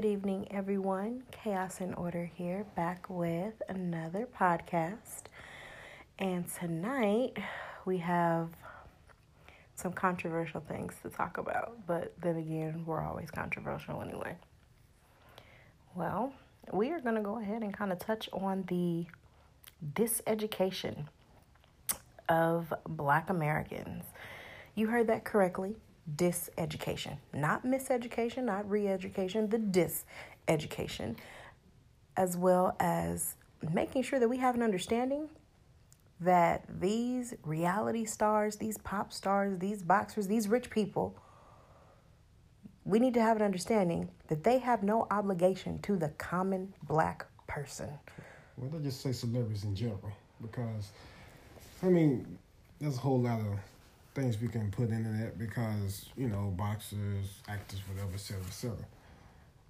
Good evening, everyone. Chaos and Order here, back with another podcast. And tonight we have some controversial things to talk about, but then again, we're always controversial anyway. Well, we are going to go ahead and kind of touch on the diseducation of Black Americans. You heard that correctly diseducation, not miseducation, not re education, the diseducation, as well as making sure that we have an understanding that these reality stars, these pop stars, these boxers, these rich people, we need to have an understanding that they have no obligation to the common black person. Well, let's just say celebrities in general, because, I mean, there's a whole lot of things we can put into that because, you know, boxers, actors, whatever, et cetera, et cetera.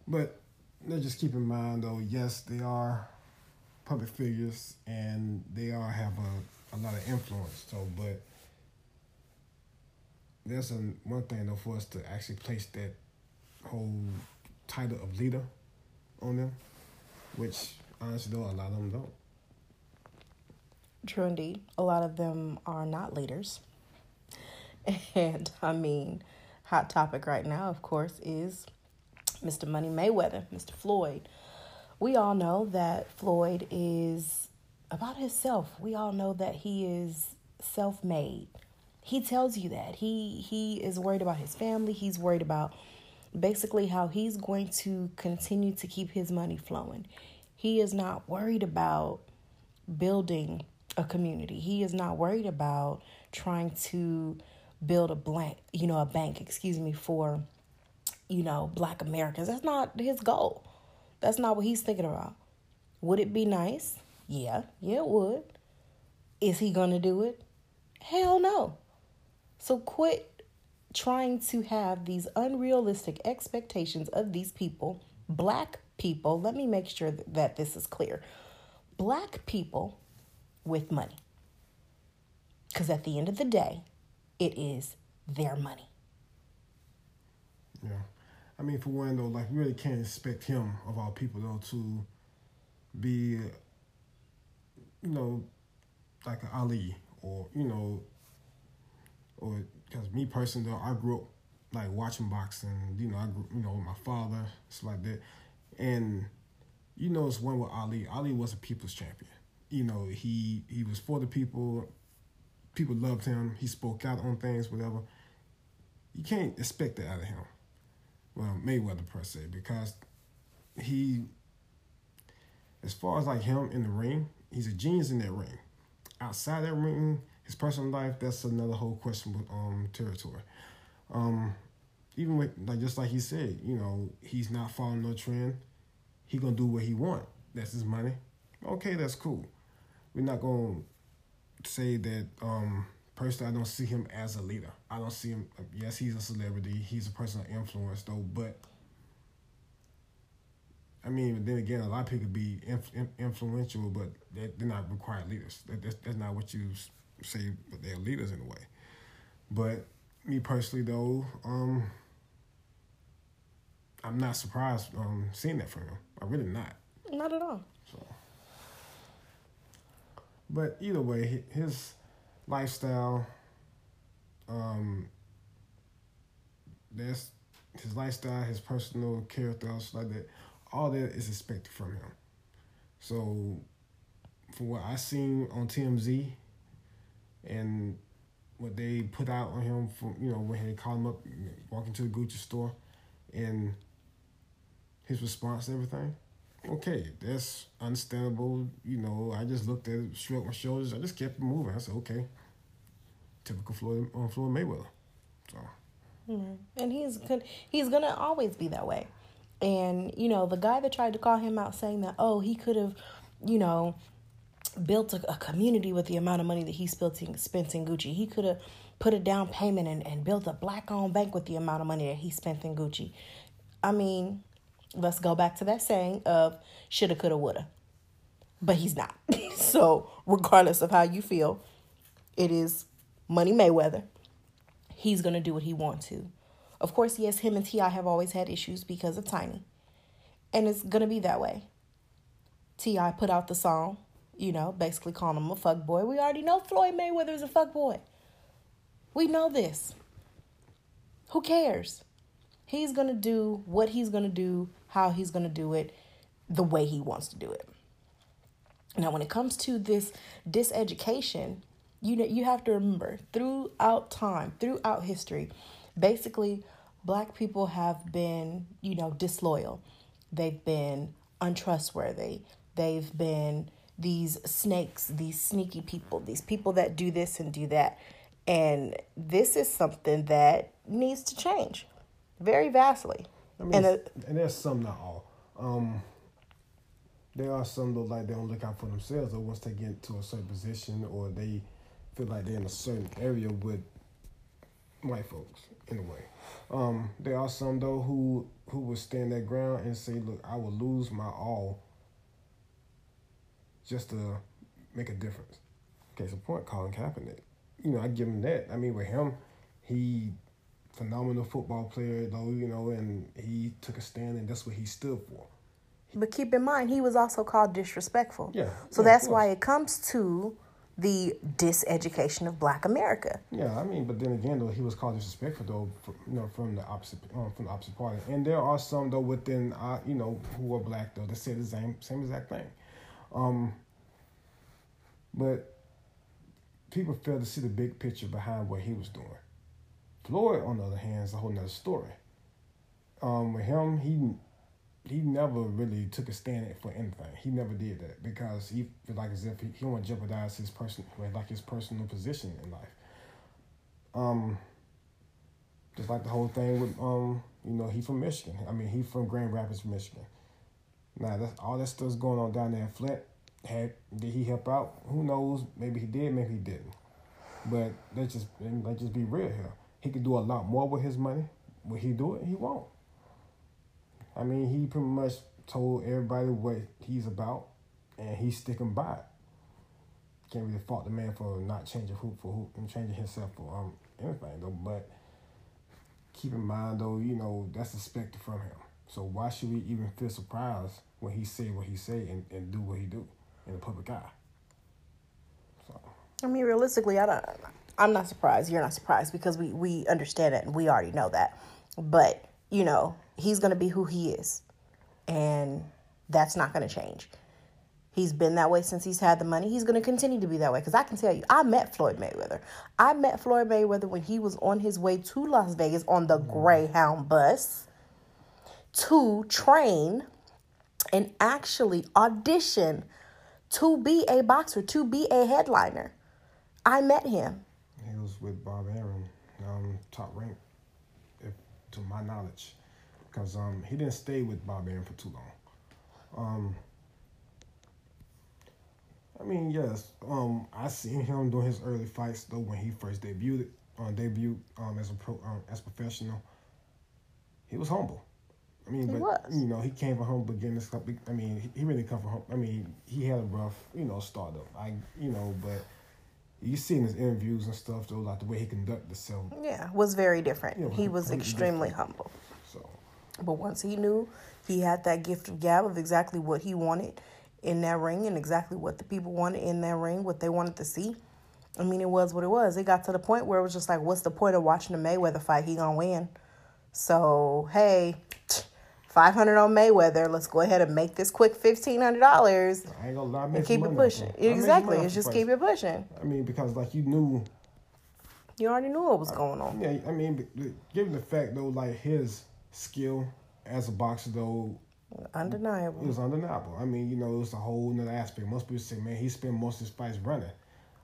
But let's just keep in mind, though, yes, they are public figures and they all have a, a lot of influence. So, but there's a, one thing, though, for us to actually place that whole title of leader on them, which honestly, though, a lot of them don't. True indeed. A lot of them are not leaders. And I mean, hot topic right now, of course, is Mr. Money Mayweather, Mr. Floyd. We all know that Floyd is about himself. We all know that he is self-made. He tells you that. He he is worried about his family. He's worried about basically how he's going to continue to keep his money flowing. He is not worried about building a community. He is not worried about trying to build a blank, you know, a bank, excuse me, for, you know, black Americans. That's not his goal. That's not what he's thinking about. Would it be nice? Yeah, yeah, it would. Is he going to do it? Hell no. So quit trying to have these unrealistic expectations of these people, black people. Let me make sure that this is clear. Black people with money. Because at the end of the day, it is their money. Yeah. I mean, for one, though, like, we really can't expect him, of all people, though, to be, you know, like an Ali or, you know, or, because me personally, though, I grew up, like, watching boxing, you know, I grew, you know, my father, stuff like that. And, you know, it's one with Ali. Ali was a people's champion. You know, he he was for the people, people loved him. He spoke out on things, whatever. You can't expect that out of him. Well, Mayweather per se, because he, as far as like him in the ring, he's a genius in that ring. Outside that ring, his personal life, that's another whole questionable um territory. Um, even with like just like he said, you know, he's not following no trend. He gonna do what he want. That's his money. Okay, that's cool. We're not gonna say that um, personally, I don't see him as a leader. I don't see him. Yes, he's a celebrity. He's a person of influence, though. But I mean, then again, a lot of people be inf- influential, but they're, not required leaders. That, that's, that's not what you say. But they're leaders in a way. But me personally, though, um, I'm not surprised um, seeing that from him. I'm really not. Not at all. But either way, his lifestyle, um, that's his lifestyle, his personal character, like that. All that is expected from him. So, from what I seen on TMZ, and what they put out on him from you know when they called him up, walking to the Gucci store, and his response, to everything okay, that's understandable. You know, I just looked at it, shrugged my shoulders. I just kept moving. I said, okay, typical Floyd on uh, Floyd Mayweather. So. Mm-hmm. And he's good. He's gonna always be that way. And you know, the guy that tried to call him out, saying that, oh, he could have, you know, built a, a, community with the amount of money that he spent in, spent in Gucci. He could have put a down payment and, and built a black owned bank with the amount of money that he spent in Gucci. I mean, let's go back to that saying of shoulda, coulda, woulda. But he's not. so, regardless of how you feel, it is Money Mayweather. He's going to do what he wants to. Of course, yes, him and T.I. have always had issues because of Tiny. And it's going to be that way. T.I. put out the song, you know, basically calling him a fuck boy. We already know Floyd Mayweather is a fuck boy. We know this. Who cares? He's going to do what he's going to do, how he's going to do it, the way he wants to do it. Now, when it comes to this diseducation, you know, you have to remember throughout time, throughout history, basically, black people have been, you know, disloyal. They've been untrustworthy. They've been these snakes, these sneaky people, these people that do this and do that. And this is something that needs to change very vastly. I mean, and, and there's some, not all. Um, there are some though, like they don't look out for themselves, or once they get to a certain position, or they feel like they're in a certain area with white folks, in a way. Um, there are some though who who will stand their ground and say, "Look, I will lose my all just to make a difference." Case in point, Colin Kaepernick. You know, I give him that. I mean, with him, he phenomenal football player though, you know, and he took a stand, and that's what he stood for. But keep in mind, he was also called disrespectful. Yeah. So yeah, that's why it comes to the diseducation of Black America. Yeah, I mean, but then again, though, he was called disrespectful, though, for, you know, from the opposite, um, from the opposite party. And there are some though within, uh, you know, who are black though that say the same, same exact thing. Um, but people fail to see the big picture behind what he was doing. Floyd, on the other hand, is a whole nother story. Um, with him, he he never really took a stand for anything. He never did that because he feel like as if he, he want to jeopardize his person, like his personal position in life. Um, just like the whole thing with um, you know, he from Michigan. I mean, he from Grand Rapids, Michigan. Now that's all that stuff's going on down there in Flint. Had did he help out? Who knows? Maybe he did, maybe he didn't. But let's just let's just be real here. He could do a lot more with his money. Will he do it? He won't. I mean, he pretty much told everybody what he's about, and he's sticking by it. Can't really fault the man for not changing who for who and changing himself for um anything though. But keep in mind though, you know that's expected from him. So why should we even feel surprised when he say what he say and, and do what he do in the public eye? So. I mean, realistically, I don't. I'm not surprised. You're not surprised because we we understand it and we already know that. But you know, he's to be who he is. And that's not to change. He's been that way since he's had the money. He's going to continue to be that way. Because I can tell you, I met Floyd Mayweather. I met Floyd Mayweather when he was on his way to Las Vegas on the Greyhound bus to train and actually audition to be a boxer, to be a headliner. I met him. Was with Bob Arum, um, top rank to my knowledge, because um, he didn't stay with Bob Arum for too long. Um, I mean, yes, um, I seen him doing his early fights though when he first debuted, uh, debuted um, as a pro, um, as professional. He was humble. I mean, he but was. you know, he came from humble beginnings. I mean, he really come from. Home, I mean, he had a rough, you know, startup. I, you know, but you see in his interviews and stuff though, like the way he conducted himself. Yeah, was very different. He was extremely different. humble. So, but once he knew he had that gift of gab of exactly what he wanted in that ring and exactly what the people wanted in that ring, what they wanted to see. I mean, it was what it was. It got to the point where it was just like, what's the point of watching the Mayweather fight? He gonna win. So hey, 500 on Mayweather. Let's go ahead and make this quick $1,500 and keep it pushing. Exactly. It's just keep it pushing. I mean, because like you knew. You already knew what was going on. Yeah, I mean, uh, given the fact though, like his skill as a boxer though. Undeniable. It was undeniable. I mean, you know, it was a whole nother aspect. Most people say, man, he spent most of his fights running.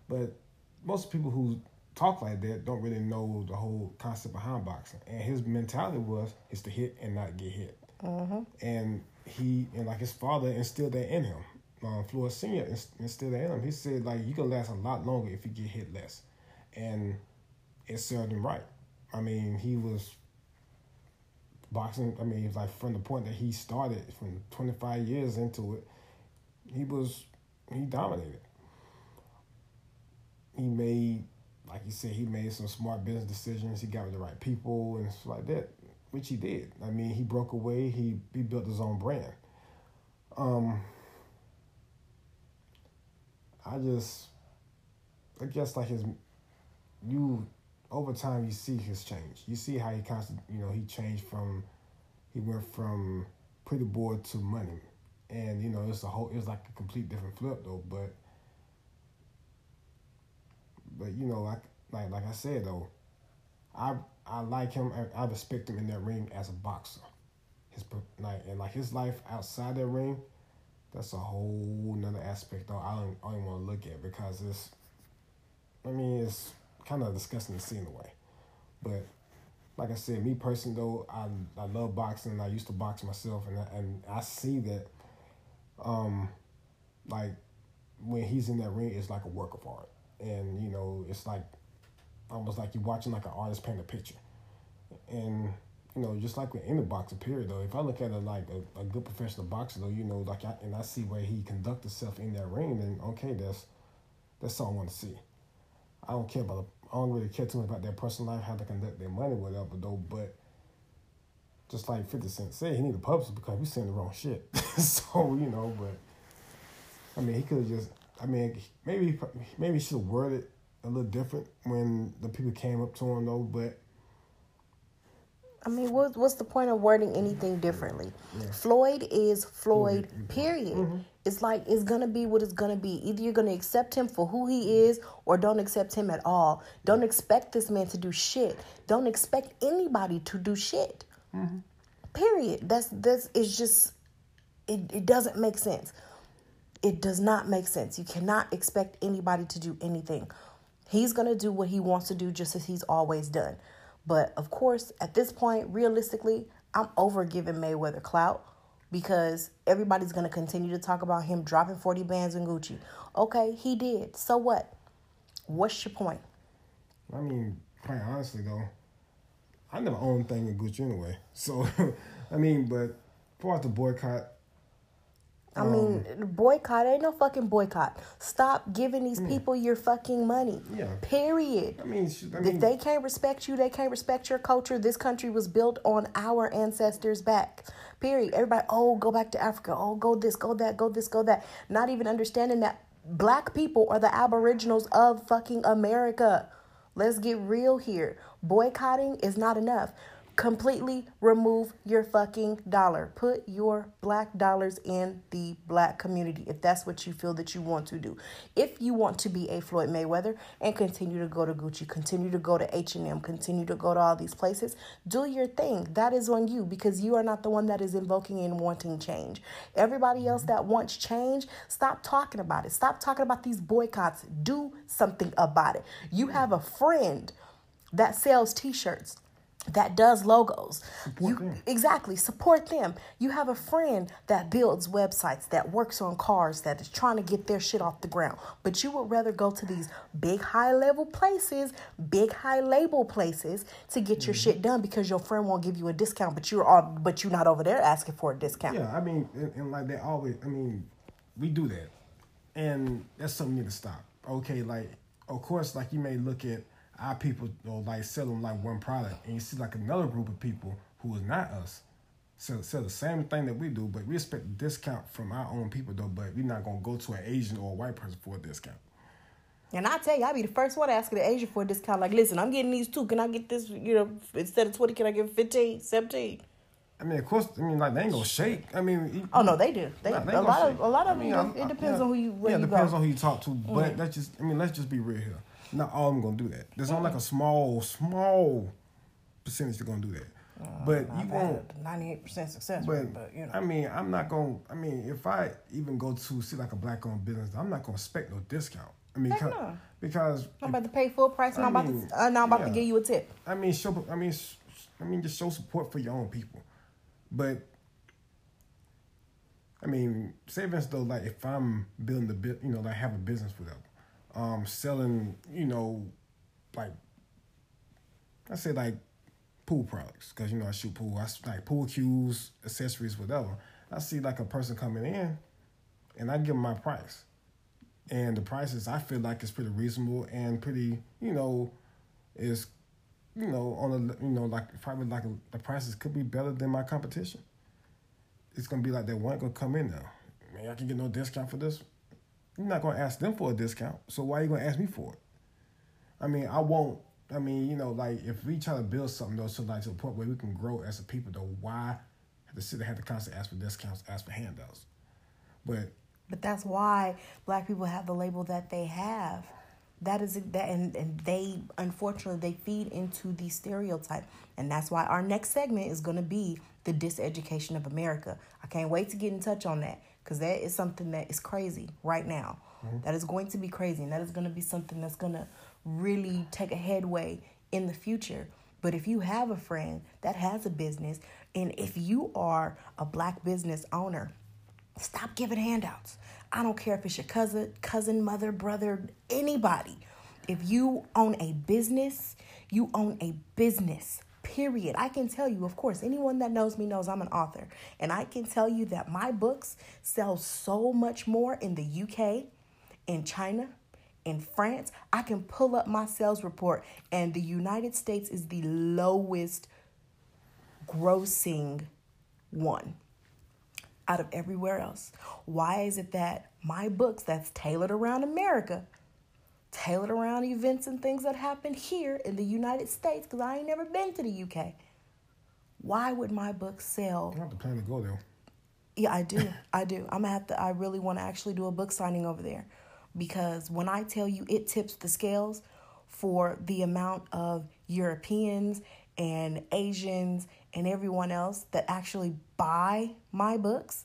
But most people who talk like that don't really know the whole concept behind boxing. And his mentality was is to hit and not get hit. Mm-hmm. And he and like his father instilled that in him. Um, Floyd Senior instilled that in him. He said like you can last a lot longer if you get hit less, and it served him right. I mean, he was boxing. I mean, like from the point that he started, from 25 years into it, he was he dominated. He made, like you said, he made some smart business decisions. He got with the right people and stuff like that. Which he did. I mean, he broke away. He he built his own brand. Um, I just, I guess like his, you over time you see his change. You see how he constant, you know, he changed from, he went from pretty boy to money, and you know it's a whole, it's like a complete different flip though. But, but you know, like like like I said though, I I like him. I, I respect him in that ring as a boxer. His like and like his life outside that ring, that's a whole nother aspect though. I don't I don't want to look at because it's. I mean, it's kind of disgusting to see in a way, but like I said, me personally though, I I love boxing. I used to box myself, and I, and I see that, um, like when he's in that ring, it's like a work of art, and you know, it's like almost like you're watching like an artist paint a picture. And you know, just like in the boxing period though, if I look at it like a, a good professional boxer though, you know, like I, and I see where he conduct himself in that ring, then okay, that's that's all I want to see. I don't care about I don't really care too much about their personal life, how they conduct their money, whatever though. But just like Fifty Cent said, he need a publisher because we saying the wrong shit. so you know, but I mean, he could have just. I mean, maybe maybe he should have worded a little different when the people came up to him though, but I mean, what, what's the point of wording anything differently? Yeah. Floyd is Floyd, period. Mm-hmm. It's like it's gonna be what it's gonna be. Either you're gonna accept him for who he is or don't accept him at all. Don't expect this man to do shit. Don't expect anybody to do shit. Mm-hmm. Period. That's that's it's just it, it doesn't make sense. It does not make sense. You cannot expect anybody to do anything. He's going to do what he wants to do just as he's always done. But of course, at this point, realistically, I'm over giving Mayweather clout because everybody's going to continue to talk about him dropping 40 bands in Gucci. Okay, he did. So what? What's your point? I mean, quite honestly, though, I never owned thing in Gucci anyway. So, I mean, but for the boycott, I um, mean, boycott ain't no fucking boycott. Stop giving these people your fucking money. Yeah. Period. I mean, I mean, if they can't respect you, they can't respect your culture. This country was built on our ancestors' back. Period. Everybody, oh, go back to Africa. Oh, go this, go that, go this, go that. Not even understanding that black people are the aboriginals of fucking America. Let's get real here. Boycotting is not enough completely remove your fucking dollar. Put your black dollars in the black community if that's what you feel that you want to do. If you want to be a Floyd Mayweather and continue to go to Gucci, continue to go to H&M, continue to go to all these places, do your thing. That is on you because you are not the one that is invoking and wanting change. Everybody else mm-hmm. that wants change, stop talking about it. Stop talking about these boycotts. Do something about it. You mm-hmm. have a friend that sells t-shirts that does logos. Support you them. exactly support them. You have a friend that builds websites, that works on cars, that is trying to get their shit off the ground. But you would rather go to these big high level places, big high label places to get mm-hmm. your shit done because your friend won't give you a discount, but you're all but you're not over there asking for a discount. Yeah, I mean, and, and like they always, I mean, we do that, and that's something you need to stop. Okay, like of course, like you may look at our people or like sell them like one product, and you see like another group of people who is not us sell, sell the same thing that we do, but we expect a discount from our own people though. But we're not gonna go to an Asian or a white person for a discount. And I tell you, I'll be the first one asking the Asian for a discount. Like, listen, I'm getting these two. Can I get this? You know, instead of twenty, can I get 15, 17? I mean, of course. I mean, like they ain't gonna shake. I mean, oh no, they do. They, nah, they a lot shake. of a lot of I mean, them. It depends yeah, on who you. Where yeah, you depends go. on who you talk to. But mm. that's just. I mean, let's just be real here not all of them gonna do that. There's only like a small, small percentage that gonna do that. Uh, but you won't. Ninety eight percent success. But, but you know. I mean, I'm not gonna. I mean, if I even go to see like a black owned business, I'm not gonna expect no discount. I mean, because, no. because I'm about to pay full price, and I am about to, uh, now I'm about yeah. to give you a tip. I mean, show. I mean, I mean, just show support for your own people. But I mean, instance, though, like if I'm building the bit, you know, like have a business with them, um, selling, you know, like I say like pool products because you know I shoot pool. I like pool cues, accessories, whatever. I see like a person coming in, and I give them my price, and the prices I feel like is pretty reasonable and pretty, you know, is you know, on a you know like probably like the prices could be better than my competition. It's gonna be like they weren't gonna come in now. Man, I can get no discount for this. You're not gonna ask them for a discount, so why are you gonna ask me for it? I mean, I won't. I mean, you know, like if we try to build something though, so like to the point where we can grow as a people, though, why have to sit have to constantly ask for discounts, ask for handouts? But but that's why black people have the label that they have. That is that, and, and they unfortunately they feed into the stereotype, and that's why our next segment is going to be the diseducation of America. I can't wait to get in touch on that because that is something that is crazy right now. Mm-hmm. That is going to be crazy, and that is going to be something that's going to really take a headway in the future. But if you have a friend that has a business, and if you are a black business owner, stop giving handouts. I don't care if it's your cousin, cousin, mother, brother, anybody. If you own a business, you own a business. Period. I can tell you, of course, anyone that knows me knows I'm an author. And I can tell you that my books sell so much more in the UK, in China, in France. I can pull up my sales report, and the United States is the lowest grossing one out of everywhere else. Why is it that my books that's tailored around America, tailored around events and things that happen here in the United States, because I ain't never been to the UK, why would my book sell? You have to plan to go there. Yeah, I do. I do. I'm gonna have to. I really want to actually do a book signing over there, because when I tell you it tips the scales for the amount of Europeans and Asians and everyone else that actually buy my books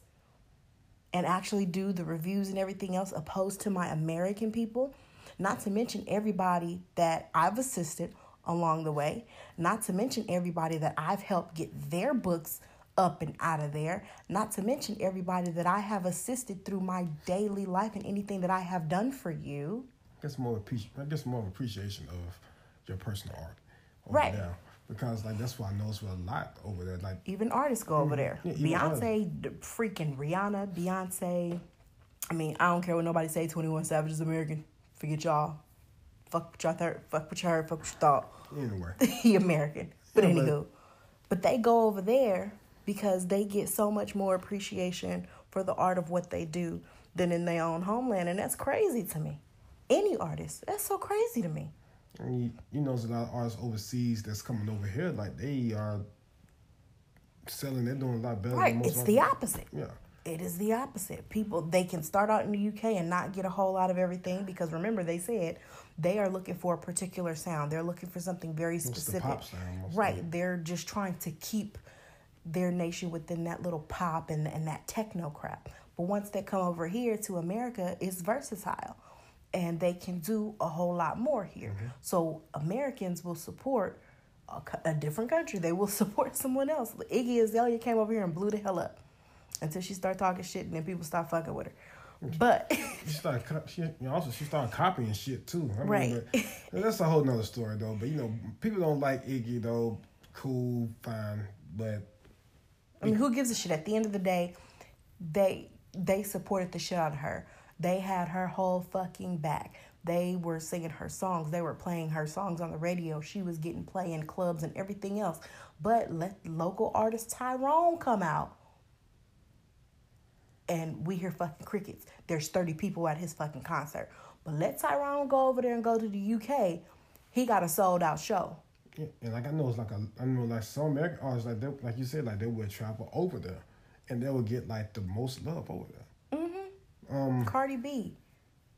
and actually do the reviews and everything else opposed to my American people. Not to mention everybody that I've assisted along the way. Not to mention everybody that I've helped get their books up and out of there. Not to mention everybody that I have assisted through my daily life and anything that I have done for you. I guess more I guess more appreciation of your personal art. Right. There because like that's why I notice a lot over there. Like even artists go over mm-hmm. there. Yeah, Beyonce, freaking Rihanna, Beyonce. I mean, I don't care what nobody say. Twenty One Savage is American. Forget y'all. Fuck what y'all. Fuck what you heard. Fuck what you thought. Anyway, he American. But yeah, anywho, but, but they go over there because they get so much more appreciation for the art of what they do than in their own homeland, and that's crazy to me. Any artist, that's so crazy to me. And you, you know, there's a lot of artists overseas that's coming over here. Like they are selling, they're doing a lot better. Right, it's the opposite. Yeah, it is the opposite. People they can start out in the UK and not get a whole lot of everything because remember they said they are looking for a particular sound. They're looking for something very specific. Sound, right, they're just trying to keep their nation within that little pop and and that techno crap. But once they come over here to America, it's versatile and they can do a whole lot more here. Mm-hmm. So Americans will support a, a, different country. They will support someone else. Iggy Azalea came over here and blew the hell up until she start talking shit, and then people start fucking with her. Mm. But she started. She also she started copying shit too. I mean, right. But, that's a whole nother story though. But you know, people don't like Iggy though. Cool, fine, but I mean, who gives a shit? At the end of the day, they they supported the shit out of her. They had her whole fucking back. They were singing her songs. They were playing her songs on the radio. She was getting play in clubs and everything else. But let local artist Tyrone come out. And we hear fucking crickets. There's 30 people at his fucking concert. But let Tyrone go over there and go to the UK. He got a sold out show. Yeah, and like I know it's like a I know like some American artists like they, like you said like they would travel over there, and they would get like the most love over there. Mm-hmm. Um, Cardi B,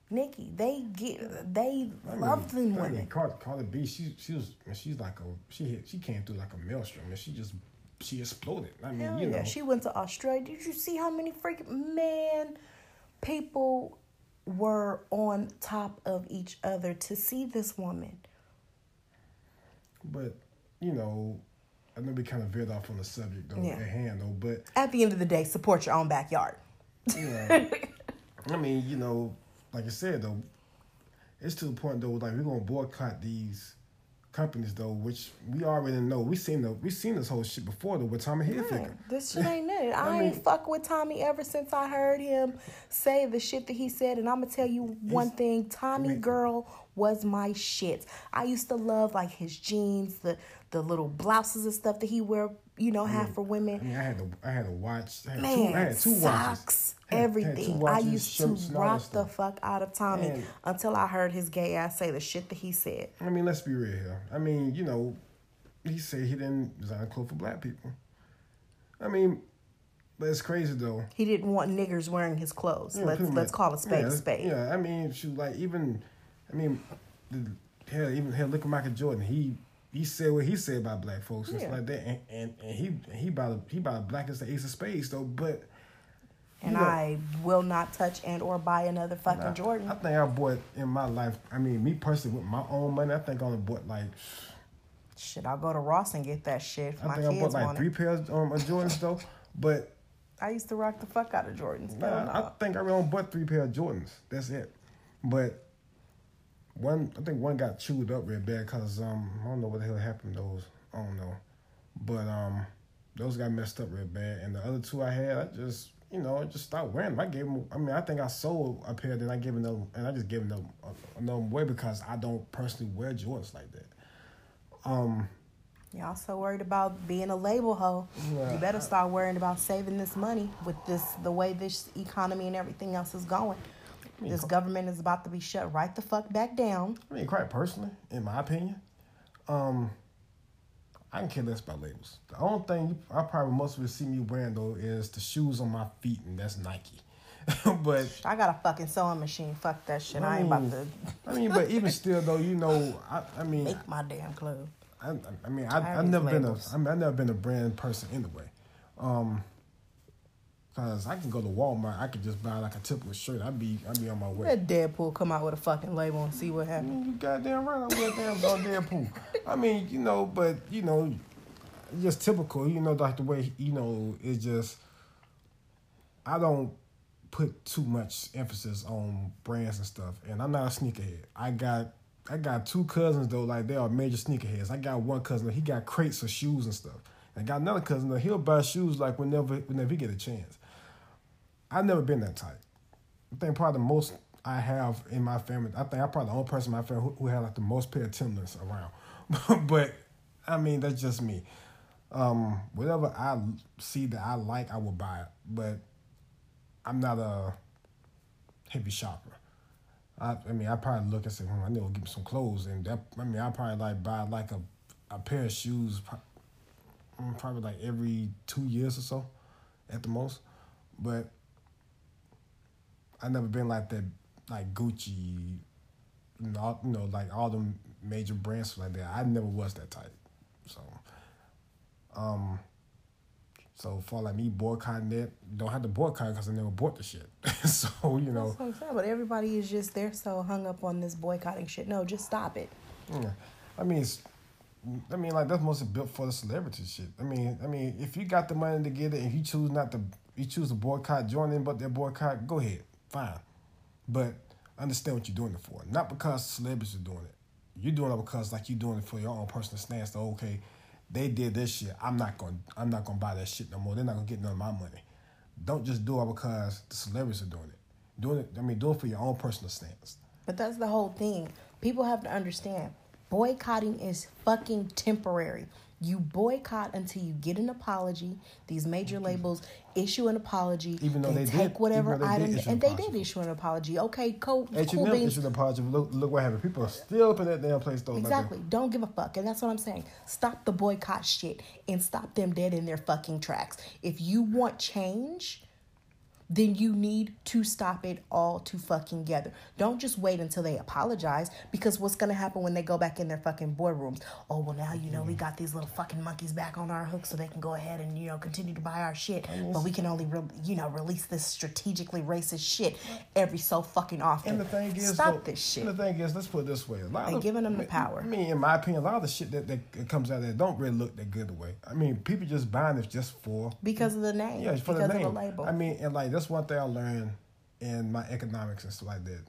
Nicki, they get they I love mean, them women. Cardi, Cardi B, she she was she's like a she hit, she came through like a maelstrom and she just she exploded. I mean, Hell you know, yeah. she went to Australia. Did you see how many freaking man people were on top of each other to see this woman? But you know, I know we kind of veered off on the subject though yeah. at hand though. But at the end of the day, support your own backyard. Yeah. I mean, you know, like I said though, it's to the point though, like we're gonna boycott these companies though, which we already know. We seen the we seen this whole shit before though with Tommy Hilfiger. Right. This shit ain't it. I, I mean, ain't fuck with Tommy ever since I heard him say the shit that he said. And I'm gonna tell you one thing: Tommy I mean, girl was my shit. I used to love like his jeans, the the little blouses and stuff that he wear, you know, have for women. I mean, I had to, I had a watch. I had Man, two, I had two socks, watches. Had- had two everything. watches, I used to and all that rock the fuck out of Tommy until I heard his gay ass say the shit that he said. I mean, let's be real here. I mean, you know, he said he didn't design clothes for black people. I mean, but it's crazy though. He didn't want niggers wearing his clothes. Yeah, let's let's call a spade yeah, a spade. Yeah, I mean, shoot, like even, I mean, the, hell, even hell, look at Michael Jordan. He he said what he said about black folks and stuff like that, and and, and he he about he about black as the ace of spades though. But And know, I will not touch and or buy another fucking I, Jordan. I think I bought in my life. I mean, me personally with my own money, I think I only bought like Shit, I'll go to Ross and get that shit I my think I bought like three it. pairs um, of Jordans though. But I used to rock the fuck out of Jordans. Nah, I think I only bought three pair of Jordans. That's it. But one, I think one got chewed up real bad because um, I don't know what the hell happened to those. I don't know, but um, those got messed up real bad. And the other two I had, I just you know I just stopped wearing them. I gave them. I mean, I think I sold a pair, then I gave them, and I just gave them another away because I don't personally wear Jordans like that. Um, Y'all so worried about being a label hoe. Yeah, you better start worrying about saving this money with this the way this economy and everything else is going. This government is about to be shut right the fuck back down. I mean, quite personally, in my opinion, um, I can care less about labels. The only thing you, I probably most would see me wearing though is the shoes on my feet, and that's Nike. but I got a fucking sewing machine. Fuck that shit. I ain't about to I mean, but even still though, you know, I, I mean, make my damn clothes. I, I mean, I, have I've these never been a, I mean, I've never been a brand person anyway. Um, cause I can go to Walmart, I could just buy like a typical shirt. I'd be, I'd be on my way. Let Deadpool come out with a fucking label and see what happens. mean, you goddamn right. I wear damn dog Deadpool. I mean, you know, but you know, just typical. You know, like the way you know, it's just. I don't put too much emphasis on brands and stuff, and I'm not a sneakerhead. I got. I got two cousins though, like they are major sneakerheads. I got one cousin, he got crates of shoes and stuff. I got another cousin though, he'll buy shoes like whenever whenever he get a chance. I've never been that type. I think probably the most I have in my family. I think I'm probably the only person in my family who, who had like the most pair of Timberlands around. but I mean, that's just me. Um, whatever I see that I like, I will buy it. But I'm not a heavy shopper. I, I mean, I probably look and say, hmm, I need to get me some clothes, and that, I mean, I probably like buy like a, a pair of shoes, mm, probably like every two years or so, at the most. But I never been like that, like Gucci, you know, you know, like all the major brands like that. I never was that type. So, um, so for like me boycotting it, don't have to boycott because I never bought the shit. so you know, That's what I'm saying. But everybody is just they're so hung up on this boycotting shit. No, just stop it. yeah. I mean, it's, I mean, like that's mostly built for the celebrity shit. I mean, I mean, if you got the money to get it, and you choose not to, you choose to boycott, join in, but their boycott, go ahead, fine. But understand what you're doing it for. Not because celebrities are doing it. You're doing it because like you're doing it for your own personal stance. To okay, they did this shit. I'm not gonna, I'm not gonna buy that shit no more. They're not gonna get none of my money. Don't just do it because the celebrities are doing it. Doing it, I mean, do it for your own personal stance. But that's the whole thing. People have to understand boycotting is fucking temporary. You boycott until you get an apology. These major labels issue an apology. Even though they take did- whatever they item, an and they did issue an apology. Okay, cool, H cool beans. issued an apology. Look, look what happened. People are still up in that damn place though. like. Exactly. Don't give a fuck. And that's what I'm saying. Stop the boycott shit and stop them dead in their fucking tracks. If you want change, then you need to stop it all to fucking together. Don't just wait until they apologize because what's gonna happen when they go back in their fucking boardrooms? Oh well now you know we got these little fucking monkeys back on our hook so they can go ahead and you know continue to buy our shit. Oh, but we can only re- you know release this strategically racist shit every so fucking often. And the thing is, stop though, this shit. And the thing is, let's put it this way: a lot They of giving them the power. I mean, in my opinion, a lot of the shit that, that comes out there don't really look that good away. I mean, people just buying it just for Because of the name. yeah, for because the name. of the label. I mean, and like that's one thing I learned in my economics and stuff like that.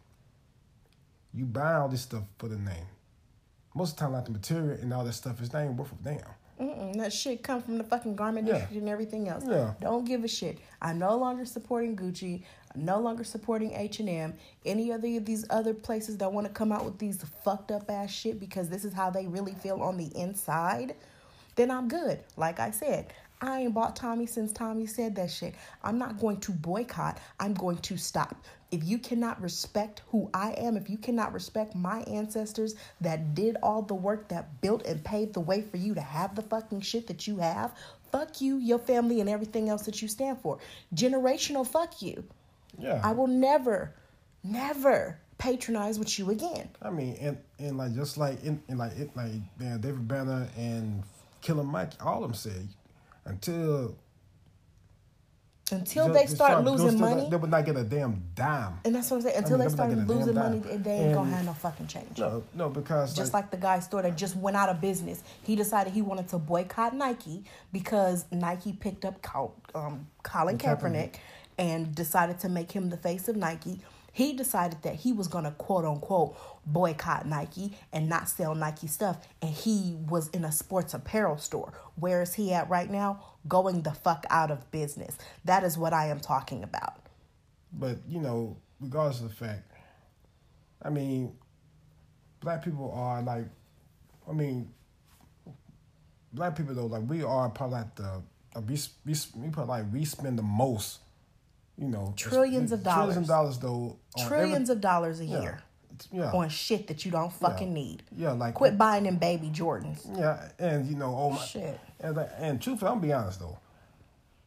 You buy all this stuff for the name. Most of the time, like the material and all that stuff is not even worth a damn. Mm-mm, that shit come from the fucking garment Yeah. industry and everything else. Yeah. Don't give a shit. I'm no longer supporting Gucci. I'm no longer supporting H and M. Any other of these other places that want to come out with these fucked up ass shit because this is how they really feel on the inside, then I'm good. Like I said, I ain't bought Tommy since Tommy said that shit. I'm not going to boycott. I'm going to stop. If you cannot respect who I am, if you cannot respect my ancestors that did all the work that built and paved the way for you to have the fucking shit that you have, fuck you, your family, and everything else that you stand for. Generational fuck you. Yeah. I will never, never patronize with you again. I mean, and and like just like in, like it like man, David Banner and Killer Mike, all of them said until Until they start those losing money. they would not get a damn dime. And that's what I'm saying. Until mean, they not start losing money, dime. they ain't gonna have no fucking change. No, no, because Just like the guy store that just went out of business. He decided he wanted to boycott Nike because Nike picked up um, Colin Kaepernick. Kaepernick and decided to make him the face of Nike. He decided that he was to quote unquote boycott Nike and not sell Nike stuff. And he was in a sports apparel store. Where is he at right now? Going the fuck out of business. That is what I am talking about. But you know, regardless of the fact, I mean, black people are like, I mean, black people though, like we are probably like the, uh, we we we probably like we spend the most, you know, Trillions of dollars trillions of dollars. though, Trillions every- of dollars a year yeah, on shit that you don't fucking Yeah. need. yeah, like Quit buying them baby Jordans. Yeah, and you know, oh my, Shit. and and truthfully, I'm gonna be honest though.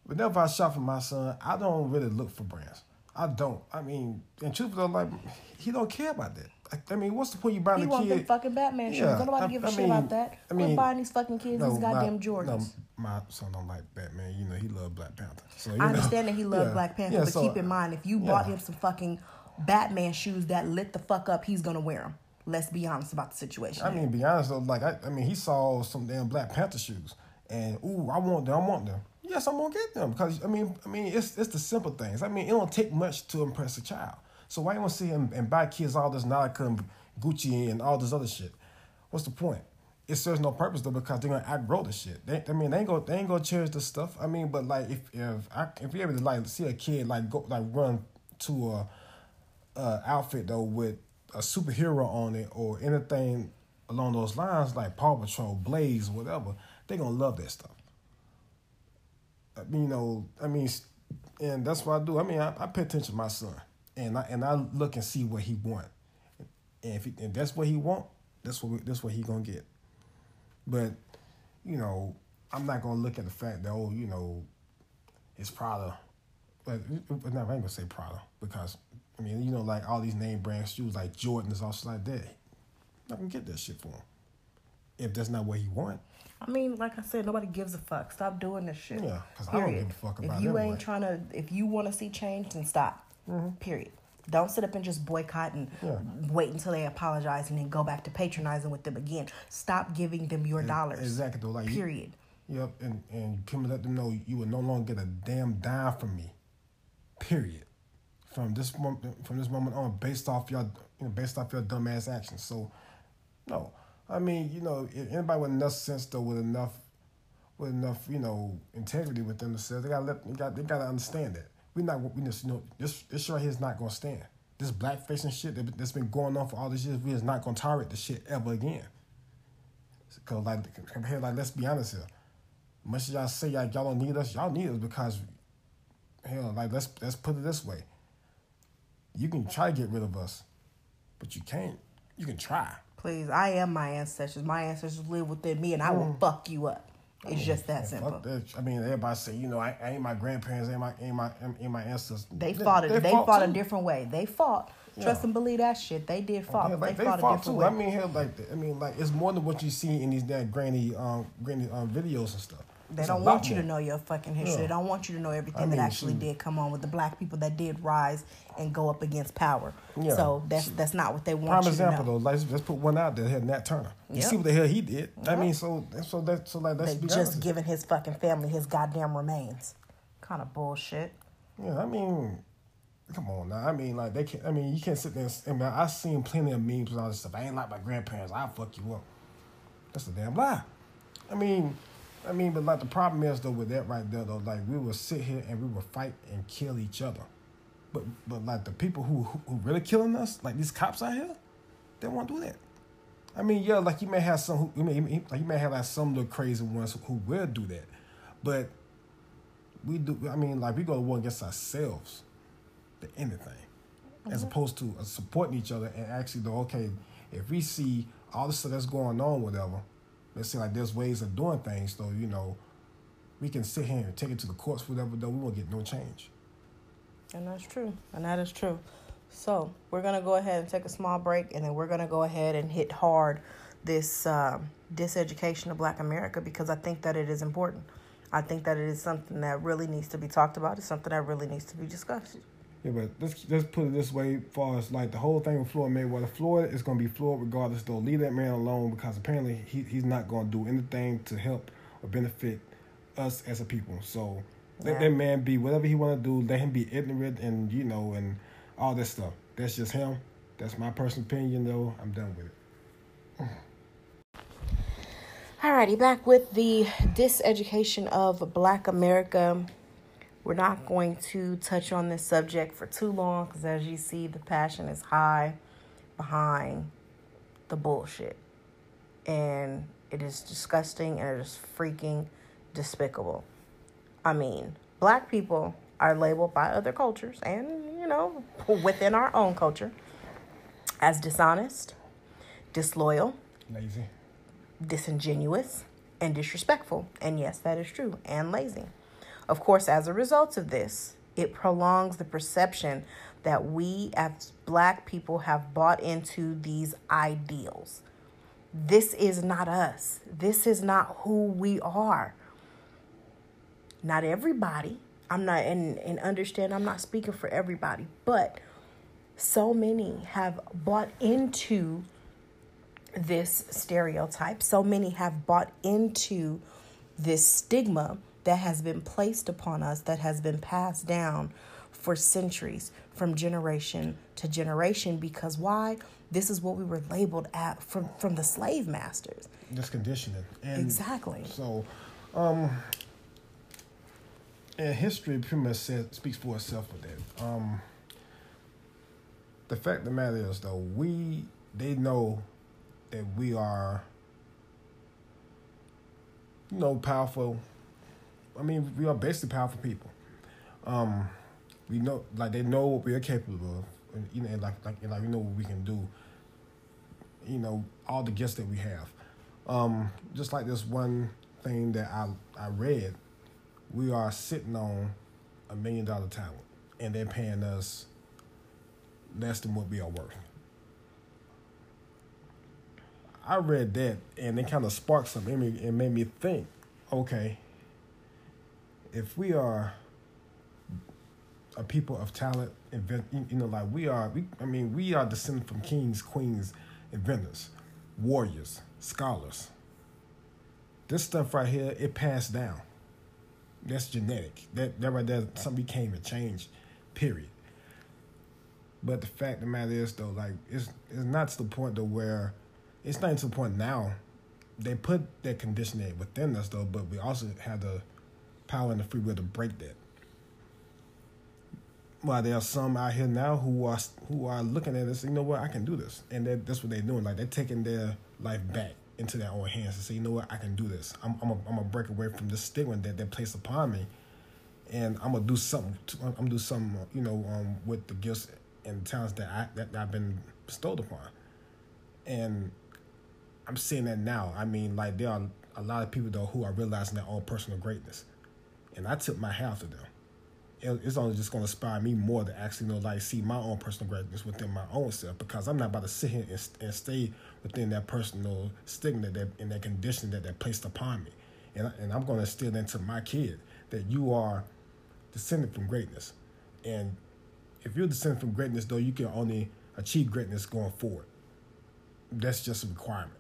Whenever I shop for my son, I don't really look for brands. I don't. I mean, and truthfully, like he don't care about that. I, I mean, what's the point you buying He the want them fucking Batman shoes. Yeah, Don't nobody I- give a I shit mean- about that. I Quit mean, buying these fucking kids these my- goddamn No, Jordans. my son don't like Batman. You know, he love Black Panther. So you I know, understand that he loved yeah, Black Panther, yeah, but so- keep in mind, if you bought him some fucking Batman shoes that lit the fuck up, he's gonna wear them. Let's be honest about the situation. I mean, be honest though, like I, I mean, he saw some damn Black Panther shoes, and ooh, I want them. I want them. Yes, I'm gonna get them because I mean, I mean, it's it's the simple things. I mean, it don't take much to impress a child. So why you want to see him and buy kids all this Nike and Gucci and all this other shit? What's the point? It serves no purpose though because they're gonna outgrow the shit. They, I mean, they ain't gonna they ain't gonna cherish the stuff. I mean, but like if if I, if you ever like see a kid like go like run to a uh, outfit though with a superhero on it or anything along those lines like Paw Patrol, Blaze, whatever, they're gonna love that stuff. I mean, you know, I mean, and that's what I do. I mean, I, I pay attention to my son, and I and I look and see what he want, and if he, and that's what he want, that's what we, that's what he gonna get. But you know, I'm not gonna look at the fact that oh, you know, it's Prada. But but no, I ain't gonna say Prada because I mean, you know, like all these name brand shoes like Jordans, all shit like that. I can get that shit for him if that's not what he want. I mean, like I said, nobody gives a fuck. Stop doing this shit. Yeah, because I don't give a fuck about If you ain't anyway. trying to, if you want to see change, then stop. Period. Don't sit up and just boycott and Mm-hmm. Yeah. wait until they apologize and then go back to patronizing with them again. Stop giving them your dollars. Exactly though, like you- Period. Yep, and and you and let them know you will no longer get a damn dime from me. Period. From this moment, from this moment on, based off your, you know, based off your dumbass actions. So, no, I mean, you know, anybody with enough sense though, with enough, with enough, you know, integrity within themselves, they gotta let, they got, they gotta understand that we're not, we just, you know, this, this right here is not gonna stand. This blackface and shit that, that's been going on for all these years, we is not gonna tolerate this shit ever again. Cause like, compared, like, let's be honest here. Much as y'all say y'all, y'all don't need us, y'all need us because hell, like let's let's put it this way. You can try to get rid of us, but you can't. You can try. Please, I am my ancestors. My ancestors live within me, and I will fuck you up. It's just that simple. fuck that. I mean, everybody say, you know, I, I ain't my grandparents, ain't my ain't my ain't my ancestors. They fought it. They, fought, a different way. They fought. Trust Yeah. and believe that shit. They did fought. Yeah, like, they, they fought, fought, a different too. way. I mean, hell, like I mean, like it's more than what you see in these damn granny um granny um videos and stuff. They It's don't want you more. to know your fucking history. Yeah. They don't want you to know everything I mean, that actually she- did come on with the black people that did rise and go up against power. Yeah. So that's that's not what they want Prime you example to know. though, let's let's put one out there. Had Nat Turner. You Yep. see what the hell he did. I mean, so so that so like They just giving his fucking family his goddamn remains. Kind of bullshit. Yeah, I mean, come on now. I mean, like they can't. I mean, you can't sit there. And, I mean, I've seen plenty of memes and all this stuff. I ain't like my grandparents. I'll fuck you up. That's a damn lie. I mean, I mean, but like the problem is though with that right there though, like we will sit here and we will fight and kill each other, but but like the people who who, who really killing us, like these cops out here, they won't do that. I mean, yeah, like you may have some, who, you may like you may have like some of the crazy ones who, who will do that, but we do. I mean, like we go to war against ourselves, than anything, mm-hmm. as opposed to uh, supporting each other and actually though, okay, if we see all the stuff that's going on, whatever let's say like there's ways of doing things, though, you know, we can sit here and take it to the courts, whatever, though we won't get no change. And that's true. And that is true. So we're gonna go ahead and take a small break, and then we're gonna go ahead and hit hard this um, diseducation of Black America because I think that it is important. I think that it is something that really needs to be talked about. It's something that really needs to be discussed. Yeah, but let's let's put it this way: far as like the whole thing with Floyd Mayweather, Floyd is going to be Floyd regardless. Though leave that man alone because apparently he he's not going to do anything to help or benefit us as a people. So let that man be whatever he want to do. Let him be ignorant and you know and all this stuff. That's just him. That's my personal opinion, though. I'm done with it. Alrighty, back with the diseducation of Black America. We're not going to touch on this subject for too long because, as you see, the passion is high behind the bullshit. And it is disgusting and it is freaking despicable. I mean, black people are labeled by other cultures and, you know, within our own culture as dishonest, disloyal, lazy, disingenuous, and disrespectful. And yes, that is true, and lazy. Of course, as a result of this, it prolongs the perception that we as black people have bought into these ideals. This is not us. This is not who we are. Not everybody. I'm not and, and understand I'm not speaking for everybody, but so many have bought into this stereotype. So many have bought into this stigma that has been placed upon us, that has been passed down for centuries from generation to generation. Because why? This is what we were labeled at from, from the slave masters. This conditioning. And exactly. So, um, and history pretty much says, speaks for itself with that. Um, the fact of the matter is, though, we they know that we are, you know, powerful I mean, we are basically powerful people. Um, we know, like they know what we are capable of, and, you know, and like like and like we know what we can do. You know, all the gifts that we have. Um, just like this one thing that I I read, we are sitting on a million dollar talent, and they're paying us less than what we are worth. I read that, and it kind of sparked something in me and made me think, okay, if we are a people of talent, invent, you know, like we are, we, I mean, we are descended from kings, queens, inventors, warriors, scholars. This stuff right here, it passed down. That's genetic. That that right there, something became a change, period. But the fact of the matter is, though, like it's it's not to the point though where it's not to the point now. They put that conditioning within us though, but we also have the power and the free will to break that. While there are some out here now who are who are looking at this, you know what, I can do this, and that, that's what they're doing. Like they're taking their life back into their own hands and say, you know what, I can do this. I'm I'm I'm break away from the stigma that they placed upon me, and I'm gonna do something. To, I'm gonna do something, you know, um, with the gifts and talents that I that I've been bestowed upon, and I'm seeing that now. I mean, like there are a lot of people though who are realizing their own personal greatness and I took my half of them. It's only just going to inspire me more to actually you know like see my own personal greatness within my own self because I'm not about to sit here and, and stay within that personal stigma that and that condition that they placed upon me, and and I'm going to instill into my kid that you are descended from greatness, and if you're descended from greatness though you can only achieve greatness going forward. That's just a requirement,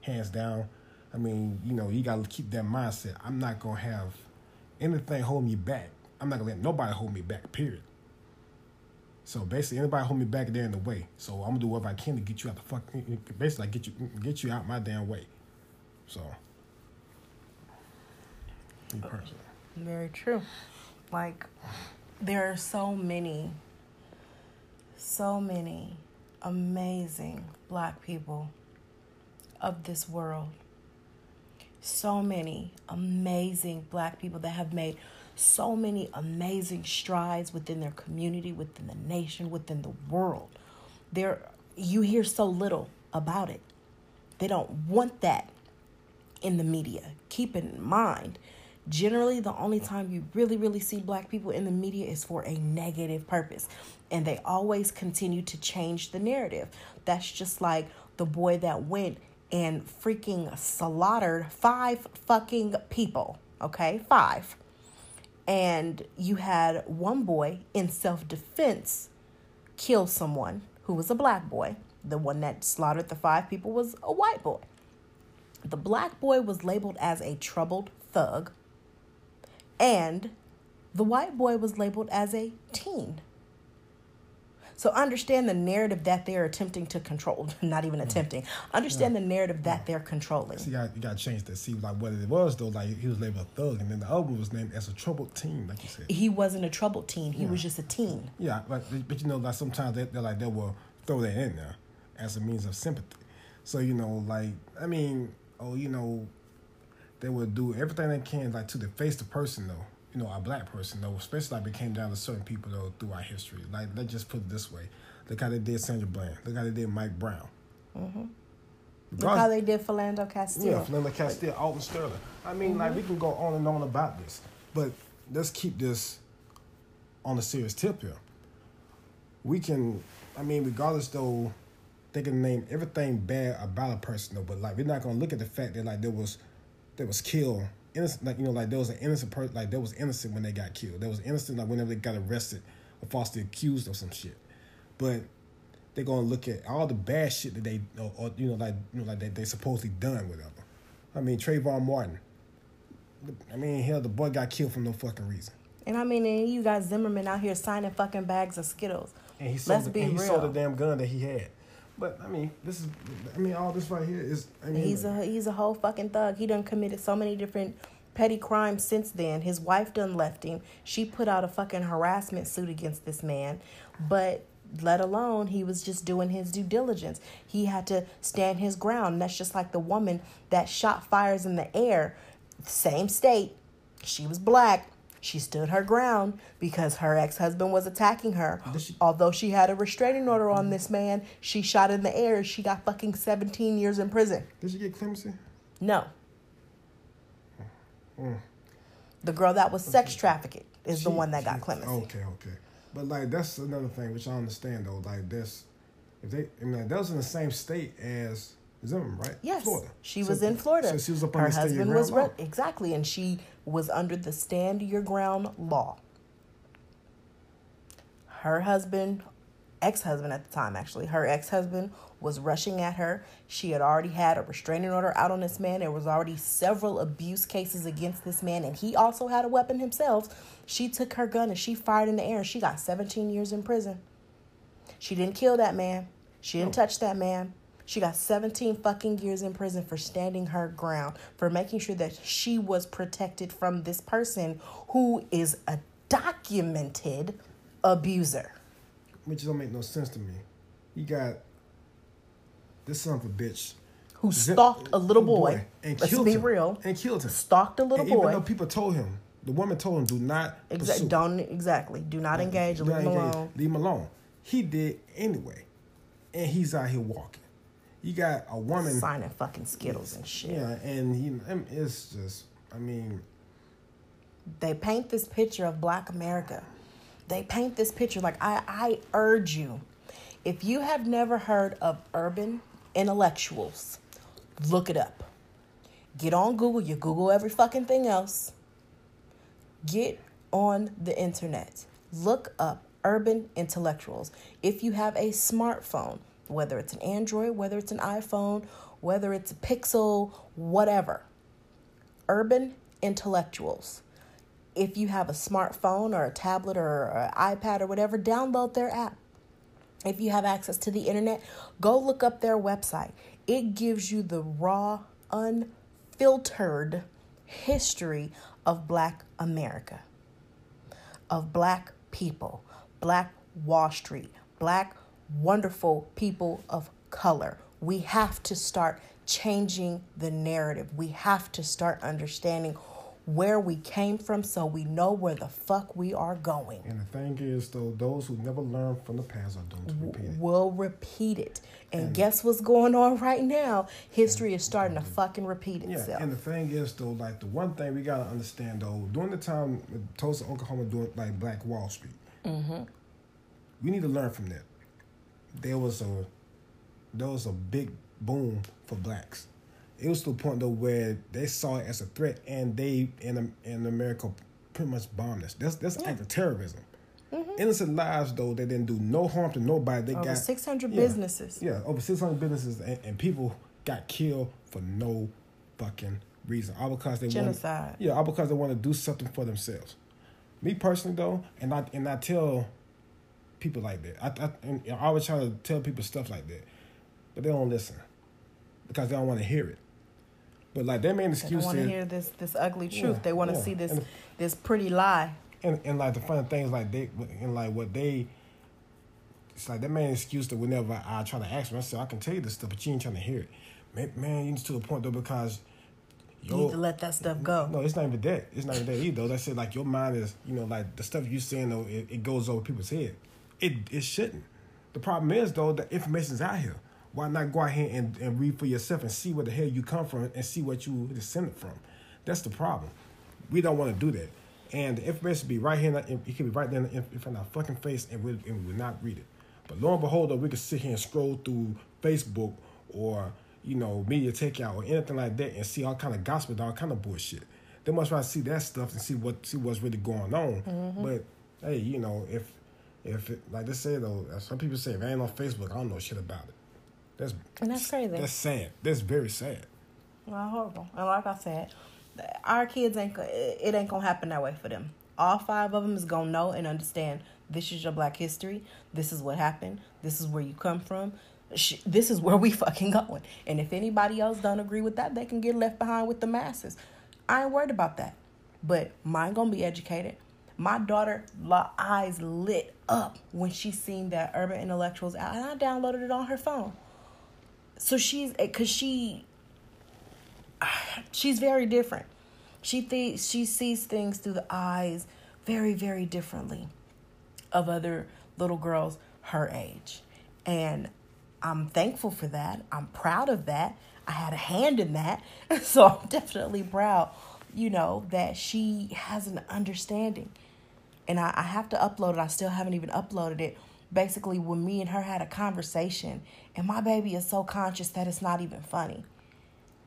hands down. I mean, you know, you got to keep that mindset. I'm not gonna have anything hold me back, I'm not gonna let nobody hold me back. Period. So basically, anybody hold me back, they're in the way. So I'm gonna do whatever I can to get you out the fuck. Basically, like get you get you out my damn way. So. Very true. Like, there are so many, so many amazing black people of this world. So many amazing black people that have made so many amazing strides within their community, within the nation, within the world. There you hear so little about it. They don't want that in the media. Keep in mind, generally the only time you really really see black people in the media is for a negative purpose and they always continue to change the narrative that's just like the boy that went and freaking slaughtered five fucking people okay? Five. And you had one boy in self-defense kill someone who was a black boy. The one that slaughtered the five people was a white boy. The black boy was labeled as a troubled thug and the white boy was labeled as a teen. So understand the narrative that they're attempting to control. Not even mm. attempting. Understand the narrative that mm. they're controlling. See, you got, you got to change that. See, like what it was though. Like he was labeled a thug, and then the other one was named as a troubled teen, like you said. He wasn't a troubled teen. He Yeah. was just a teen. Yeah, but but you know, like sometimes they, they're like they will throw that in there as a means of sympathy. So you know, like I mean, oh, you know, they will do everything they can like to deface the person though. You know, a black person though, especially like it came down to certain people though throughout history. Like let's just put it this way: look how they did Sandra Bland. Look how they did Mike Brown. Mm-hmm. Look how they did Philando Castile. Yeah, Fernando Castile, Alton Sterling. I mean, like we can go on and on about this, but let's keep this on a serious tip here. We can, I mean, regardless though, they can name everything bad about a person though, but like we're not gonna look at the fact that like there was, there was killed innocent, like you know, like there was an innocent person, like there was innocent when they got killed. There was innocent like whenever they got arrested or falsely accused of some shit, but they're gonna look at all the bad shit that they or, or you know like you know like they, they supposedly done whatever. I mean Trayvon Martin. I mean hell the boy got killed for no fucking reason. And I mean, and you got Zimmerman out here signing fucking bags of Skittles. And he sold Let's the, be and he real. sold the damn gun that he had. But I mean this is I mean all this right here is I mean He's a he's a whole fucking thug. He done committed so many different petty crimes since then. His wife done left him. She put out a fucking harassment suit against this man, but let alone he was just doing his due diligence. He had to stand his ground. That's just like the woman that shot fires in the air, same state. She was black. She stood her ground because her ex husband was attacking her. Oh. Did she- Although she had a restraining order on this man, she shot in the air. She got fucking 17 years in prison. Did she get clemency? No. Hmm. Hmm. The girl that was sex trafficking is the one that got clemency. Okay, okay. But like that's another thing which I understand though. Like that's if they I mean that was in the same state as Zimmerman, right? Yes, Florida. she So- was in Florida. So she was up Her the stand your husband ground was law. re- exactly, and she was under the stand your ground law. Her husband, ex-husband at the time, actually, her ex-husband was rushing at her. She had already had a restraining order out on this man. There was already several abuse cases against this man, and he also had a weapon himself. She took her gun and she fired in the air. and She got 17 years in prison. She didn't kill that man. She didn't No. touch that man. She got 17 fucking years in prison for standing her ground, for making sure that she was protected from this person who is a documented abuser. Which don't make no sense to me. You got this son of a bitch Who stalked a little boy. and Let's killed be him. real. and killed him. Stalked a little and even boy. though people told him, the woman told him, "Do not Exa- pursue. don't exactly. Do not engage. Do Leave not him engage. alone. Leave him alone." He did anyway, and he's out here walking. You got a woman Signing fucking skittles and shit. Yeah, and he, it's just, I mean, they paint this picture of black america. They paint this picture like i i urge you if you have never heard of urban intellectuals look it up. Get on google you google every fucking thing else. Get on the internet. Look up urban intellectuals. If you have a smartphone whether it's an android whether it's an iphone whether it's a pixel whatever urban intellectuals if you have a smartphone or a tablet or an iPad or whatever, download their app. If you have access to the internet, go look up their website. It gives you the raw, unfiltered history of black America, of black people, black Wall Street, black wonderful people of color. We have to start changing the narrative. We have to start understanding where we came from so we know where the fuck we are going. And the thing is, though, those who never learn from the past are doomed to repeat it. Will repeat it. And, and guess what's going on right now? History is starting to fucking repeat itself. Yeah, and the thing is, though, like the one thing we gotta understand, though, during the time Tulsa, Oklahoma, doing like Black Wall Street, mm-hmm. we need to learn from that. There was a there was a big boom for blacks it was to the point though where they saw it as a threat, and they in in America pretty much bombed us. That's that's yeah. act of terrorism. Mm-hmm. Innocent lives though they didn't do no harm to nobody. They over got six hundred yeah, businesses. Yeah, over six hundred businesses, and, and, people got killed for no fucking reason. All because they genocide. Want, yeah, all because they want to do something for themselves. Me personally though, and I and I tell people like that. I I, and I always try to tell people stuff like that, but they don't listen because they don't want to hear it. But like that man excuse. They want to hear this this ugly truth. Yeah, they want to yeah. see this and, this pretty lie. And and like the funny things like they and like what they. It's like that man excuse that whenever I try to ask him, I I can tell you this stuff, but you ain't trying to hear it. Man, man you need to the point though because. You need to let that stuff go. No, it's not even that. It's not even that either. Though. That's it. Like your mind is, you know, like the stuff you saying though, it, it goes over people's head. It it shouldn't. The problem is though, the information's out here why not go ahead and, and read for yourself and see where the hell you come from and see what you descended from? That's the problem. We don't want to do that. And the information be right here, it can be right there in front of our fucking face, and we, and we will not read it. But lo and behold, though, we can sit here and scroll through Facebook or you know MediaTakeOut or anything like that and see all kind of gospel, all kind of bullshit. They must try to see that stuff and see what see what's really going on. Mm-hmm. But hey, you know if if it, like they say though, some people say if I ain't on Facebook, I don't know shit about it. That's and that's crazy. That's sad. That's very sad. Well, horrible. And like I said, our kids ain't it ain't gonna happen that way for them. All five of them is gonna know and understand. This is your Black history. This is what happened. This is where you come from. This is where we fucking going. And if anybody else don't agree with that, they can get left behind with the masses. I ain't worried about that. But mine gonna be educated. My daughter eyes lit up when she seen that Urban Intellectuals out, and I downloaded it on her phone. So she's eh, because she she's very different. She thinks she sees things through the eyes very very differently of other little girls her age. And i'm thankful for that. I'm proud of that. I had a hand in that. So i'm definitely proud you know that she has an understanding and I, I have to upload it. I still haven't even uploaded it. Basically when me and her had a conversation and my baby is so conscious that it's not even funny.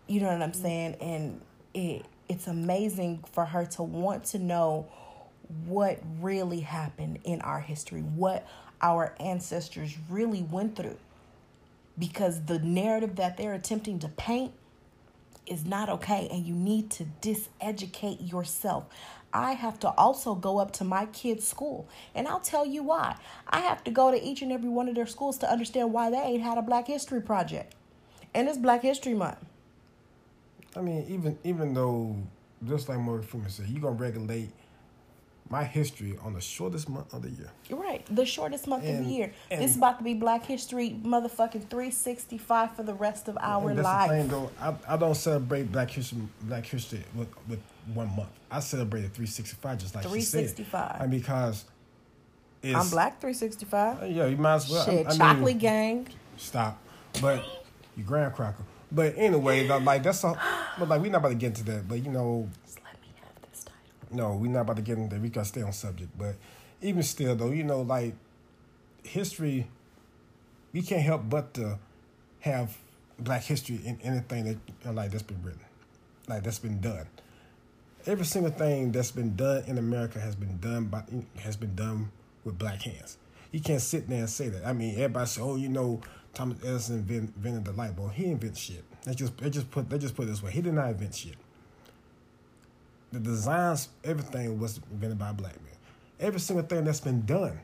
You know what i'm mm-hmm. saying? And it it's amazing for her to want to know what really happened in our history what our ancestors really went through. Because the narrative that they're attempting to paint is not okay and you need to diseducate yourself I have to also go up to my kids' school. And I'll tell you why. I have to go to each and every one of their schools to understand why they ain't had a Black History Project. And it's Black History Month. I mean, even even though, just like Morgan Freeman said, you're going to regulate my history on the shortest month of the year. Right, the shortest month and, of the year. This is about to be Black History, motherfucking three sixty five for the rest of our that's life. The thing, though, I, I don't celebrate Black History Black History with, with one month. I celebrated 365 just like 365. And because it's, I'm black 365. Uh, yeah, you might as well. Shit, I, I chocolate mean, gang. Stop. But you graham cracker. But anyway, like that's all. But like we're not about to get into that. But you know, just let me have this title. No, we're not about to get into. We gotta stay on subject. But even still, though, you know, like history, we can't help but to have black history in anything that like that's been written, like that's been done every single thing that's been done in America has been done by has been done with black hands. You can't sit there and say that. I mean, everybody say, "Oh, you know, Thomas Edison invented the light bulb." He invented shit. They just they just put they just put it this way. He did not invent shit. The designs, everything was invented by a black man. Every single thing that's been done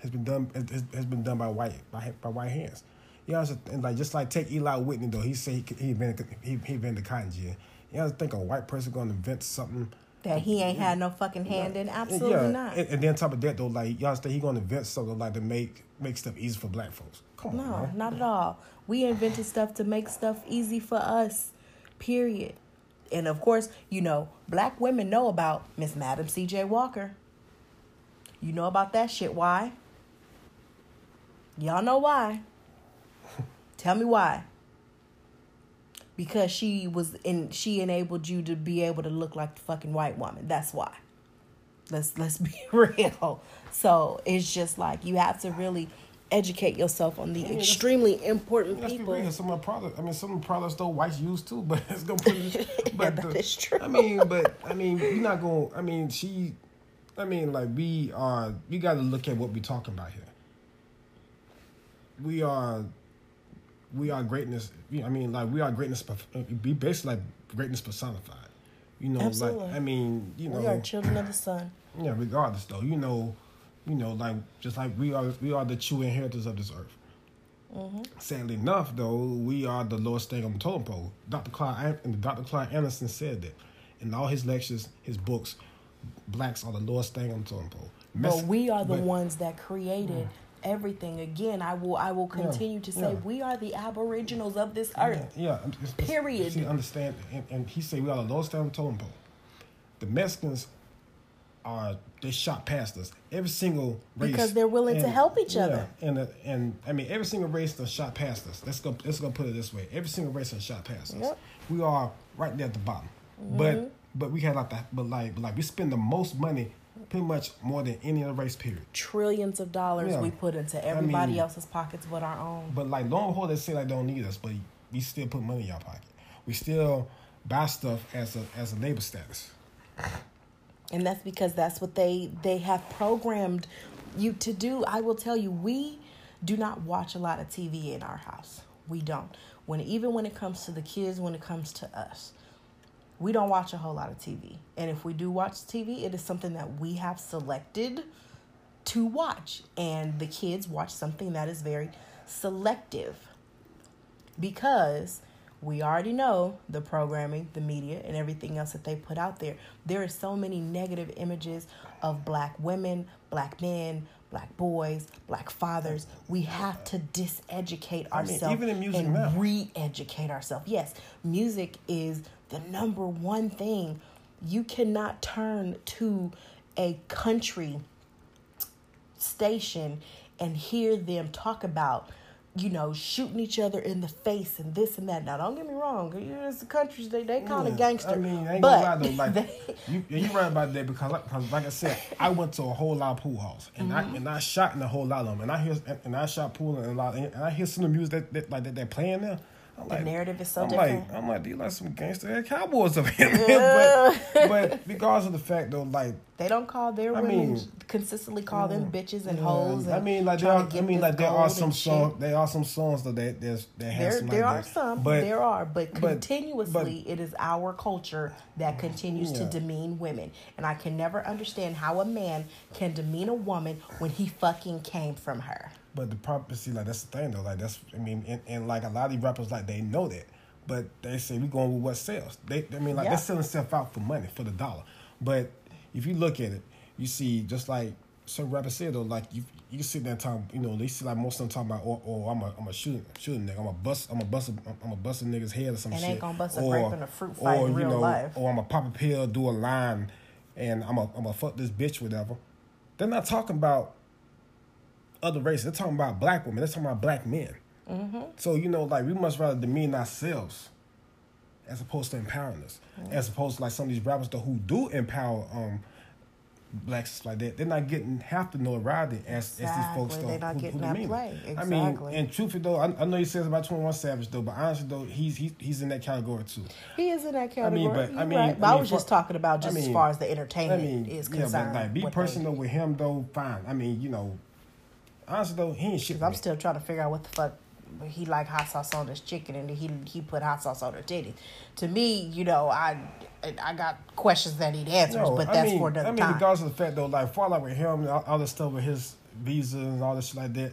has been done has, has been done by white by, by white hands. You know, and like just like take Eli Whitney though, he say he he been he he been to cotton gin. You know, think a white person gonna invent something that he ain't had no fucking hand in. Absolutely yeah. not. And, and then on top of that though, like y'all think he gonna invent something like to make make stuff easy for black folks. Come no, on, No, not at all. We invented stuff to make stuff easy for us. Period. And of course, you know, black women know about Miss Madam C.J. Walker. You know about that shit. Why? Y'all know why. Tell me why. Because she was in she enabled you to be able to look like the fucking white woman. That's why. Let's let's be real. So it's just like you have to really educate yourself on the I mean, extremely important let's people. Be real. Some of the products, I mean, some of the products though whites use too, but it's gonna put. But yeah, that the, is true. I mean, but I mean, you're not gonna. I mean, she. I mean, like we are. We got to look at what we're talking about here. We are. We are greatness. I mean, like we are greatness. Be basically like greatness personified. You know, Absolutely. like I mean, you know, we are children of the sun. Yeah, regardless though, you know you know, like just like we are, we are the true inheritors of this earth. Mm-hmm. Sadly enough, though, we are the lowest thing on the totem pole. Dr. Claude and Dr. Claude Anderson said that in all his lectures, his books, blacks are the lowest thing on the totem pole. Mess- but we are the but, ones that created yeah. everything. Again, I will I will continue yeah, to say yeah. we are the aboriginals of this earth. Yeah, it's, period. See, understand, and, and he said we are the lowest thing on the totem pole. The Mexicans are they shot past us. Every single race because they're willing and, to help each yeah, other. And uh, and I mean every single race has shot past us. Let's go. Let's go put it this way. Every single race has shot past us. Yep. We are right there at the bottom. Mm-hmm. But but we had like that. But like but like we spend the most money. Pretty much more than any other race, period. Trillions of dollars yeah. we put into everybody I mean, else's pockets but our own. But like long haul, they say they don't need us, but we still put money in our pocket. We still buy stuff as a as a labor status and that's because that's what they they have programmed you to do. I will tell you we do not watch a lot of tv in our house. We don't. When even when it comes to the kids when it comes to us we don't watch a whole lot of tv and if we do watch tv it is something that we have selected to watch. And the kids watch something that is very selective. Because we already know the programming, the media, and everything else that they put out there. There are so many negative images of black women, black men, black boys, black fathers. We have to diseducate ourselves I mean, and now. re-educate ourselves. Yes, music is the number one thing. You cannot turn to a country station and hear them talk about you know, shooting each other in the face and this and that. Now, don't get me wrong, it's the countries they they kind of yeah, gangster. I mean, I ain't but gonna lie though, like they, you, you right about that because, like, because like I said, I went to a whole lot of pool halls and mm-hmm. I and I shot in a whole lot of them, and I hear and I shot pool and a lot, and I hear some of the music that, that like that they're playing there. I'm the like, narrative is so I'm different. Like, I'm like, these like some gangster cowboys up here, man. but, but because of the fact though, like they don't call their I women mean, consistently call yeah, them bitches and yeah. hoes. And I mean, like there are, I mean, like there are some songs. There are some songs that that there's that have there, there like are that. some. But there are, but, but continuously, but, it is our culture that continues yeah. to demean women, and I can never understand how a man can demean a woman when he fucking came from her. But the problem, see, like that's the thing though. Like that's, I mean, and, and like a lot of these rappers, like they know that, but they say we going with what sells. They, I mean, like yeah. they're selling stuff out for money, for the dollar. But if you look at it, you see just like some rappers say though, like you you sit there and talk, you know, they see like most of them talking about, oh, oh I'm a I'm a shooting shooting nigga, I'm a bust, I'm a bust, I'm a bust a nigga's head or some and shit. ain't gonna bust a or, grape in a fruit fight or, in real you know, life. Or I'm a pop a pill, do a line, and I'm a I'm a fuck this bitch, whatever. They're not talking about other races. They're talking about black women. They're talking about black men. Mm-hmm. So you know, like we must rather demean ourselves as opposed to empowering us, mm-hmm. as opposed to like some of these rappers though who do empower um blacks like that. They're not getting half the notoriety as, exactly. as these folks though. They're not who, getting who that play. Exactly. I mean, and truthfully though, I, I know he says about Twenty One Savage though, but honestly though, he's he, he's in that category too. He is in that category. I mean, but I mean, right. but I, mean, I was for, just talking about just I mean, as far as the entertainment I mean, is concerned. Yeah, but like be personal with him though, fine. I mean, you know, honestly though, he ain't shit. I'm still trying to figure out what the fuck he like hot sauce on his chicken and he he put hot sauce on her titties. To me, you know, I I got questions that need answers, no, but that's I mean, for another I mean, time. regardless of the fact though, like far like with him, all, all the stuff with his visa and all this shit like that.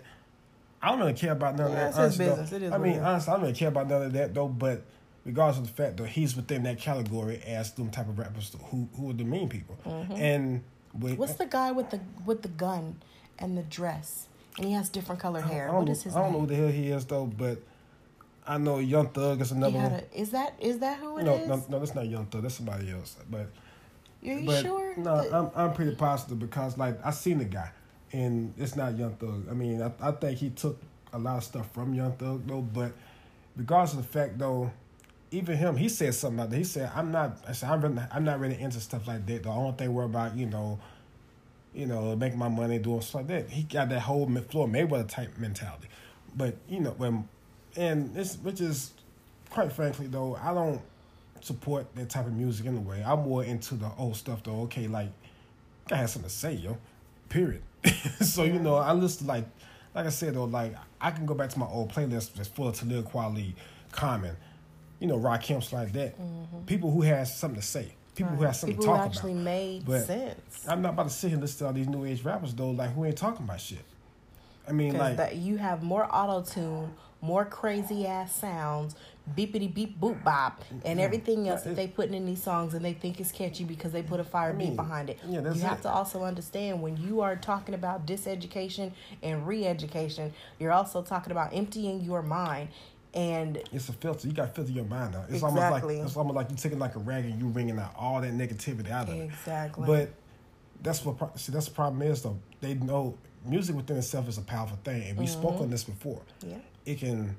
I don't really care about none Yeah, of that. his honestly, though. It is I mean, is. honestly, I don't really care about none of that though. But regardless of the fact, though, he's within that category as them type of rappers who who are the mean people. And with, Mm-hmm. What's the guy with the with the gun and the dress? And he has different colored hair. What know, is his I don't know who the hell he is though, but I know Young Thug is He another one. a, is that is that who it is? No, no, no, that's not Young Thug. That's somebody else. But Are you but sure? no, that- I'm I'm pretty positive because like I seen the guy, and it's not Young Thug. I mean, I, I think he took a lot of stuff from Young Thug though. But regardless of the fact though, even him, he said something like that. He said, "I'm not. I said I'm really, I'm not really into stuff like that. The only thing we're about, you know." You know, making my money doing stuff like that. He got that whole Floyd Mayweather type mentality, but you know when, and this which is, quite frankly though, I don't support that type of music anyway. I'm more into the old stuff though. Okay, like I have something to say, yo. Period. so you know, I listen like like I said though, like I can go back to my old playlist that's full of Talib Kweli, Common, you know, Rock Kemps like that. Mm-hmm. People who has something to say. People who Right. have something People to who talk actually about. made But sense. I'm not about to sit here and listen to all these new age rappers though, like who ain't talking about shit. I mean, like that you have more auto tune, more crazy ass sounds, beepity beep boop bop, and everything else Yeah, that they putting in these songs and they think it's catchy because they put a fire I mean, beat behind it. yeah, that's you have it. to also understand when you are talking about diseducation and re-education, you're also talking about emptying your mind. And it's a filter. You got to filter your mind out. It's Exactly. almost like it's almost like you taking like a rag and you wringing out all that negativity out of it. exactly, But that's what see. That's the problem is though. They know music within itself is a powerful thing, and we spoke mm-hmm. on this before. yeah, It can,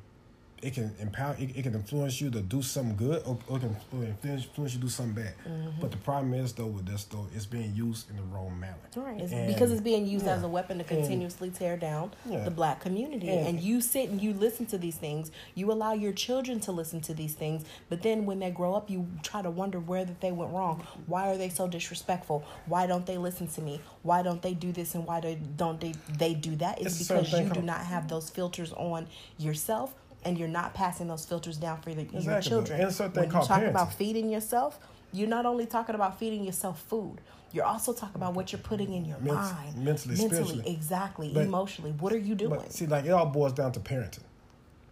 it can empower. It, it can influence you to do something good, or, or it can influence, influence you to do something bad. Mm-hmm. But the problem is though with this though, it's being used in the wrong manner. Right, it's And- because it's being used yeah. as a weapon to continuously tear down Yeah. the black community. And- And, you sit and you listen to these things. You allow your children to listen to these things, but then when they grow up, you try to wonder where that they went wrong. Why are they so disrespectful? Why don't they listen to me? Why don't they do this and why do, don't they they do that? It's It's because you do not have those filters on yourself. And you're not passing those filters down for the, your Exactly. children. And something when you talk about feeding yourself, you're not only talking about feeding yourself food. You're also talking about what you're putting in your Ment- mind, mentally, spiritually. exactly, But- emotionally. What are you doing? See, like it all boils down to parenting,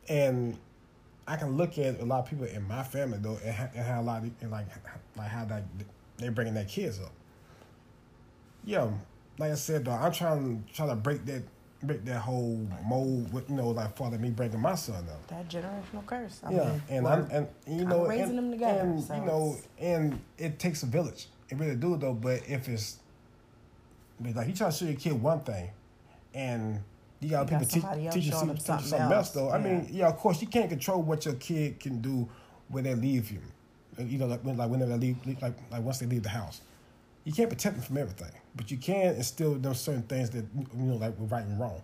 and I can look at a lot of people in my family though, and, ha- and how a lot of, and like like how that they're bringing their kids up. Yeah, like I said though, I'm trying trying to break that break that whole mold with you know like father me breaking my son up. that generational curse. I yeah, mean, and I'm and you kinda know raising and, them together, and so you know it's- and it takes a village. It really do though. But if it's but like you try to show your kid one thing, and you got You got people teach, somebody else teaching showing some, them teaching something something else else. though. I mean, yeah, of course you can't control what your kid can do when they leave you. You know, like when like when they leave, leave- like like once they leave the house, you can't protect them from everything, but you can instill them certain things that you know like were right and wrong.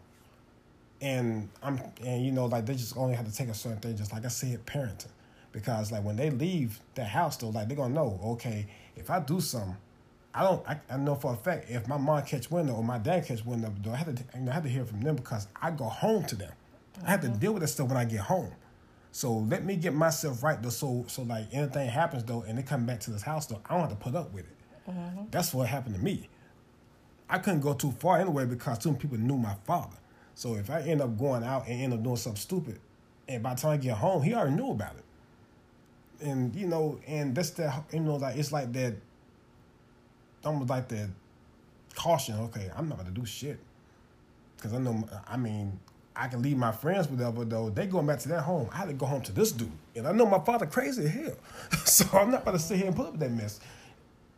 And I'm and you know like they just only have to take a certain thing, just like I said, parenting, because like when they leave the house though, like they're gonna know, okay, if I do something. I don't. I, I know for a fact if my mom catch wind or my dad catch wind of though, I have to. I have to hear from them because I go home to them. I have to uh-huh. deal with that stuff when I get home. So let me get myself right though. So so like anything happens though, and they come back to this house though, I don't have to put up with it. Mm-hmm. That's what happened to me. I couldn't go too far anyway because too many people knew my father. So if I end up going out and end up doing something stupid, and by the time I get home, he already knew about it. And you know, and that's that. You know, like it's like that. Almost like that caution. Okay, I'm not to do shit because I know. I mean, I can leave my friends, whatever. Though they going back to their home, I had to go home to this dude, and I know my father crazy as hell. so I'm not to sit here and put up with that mess.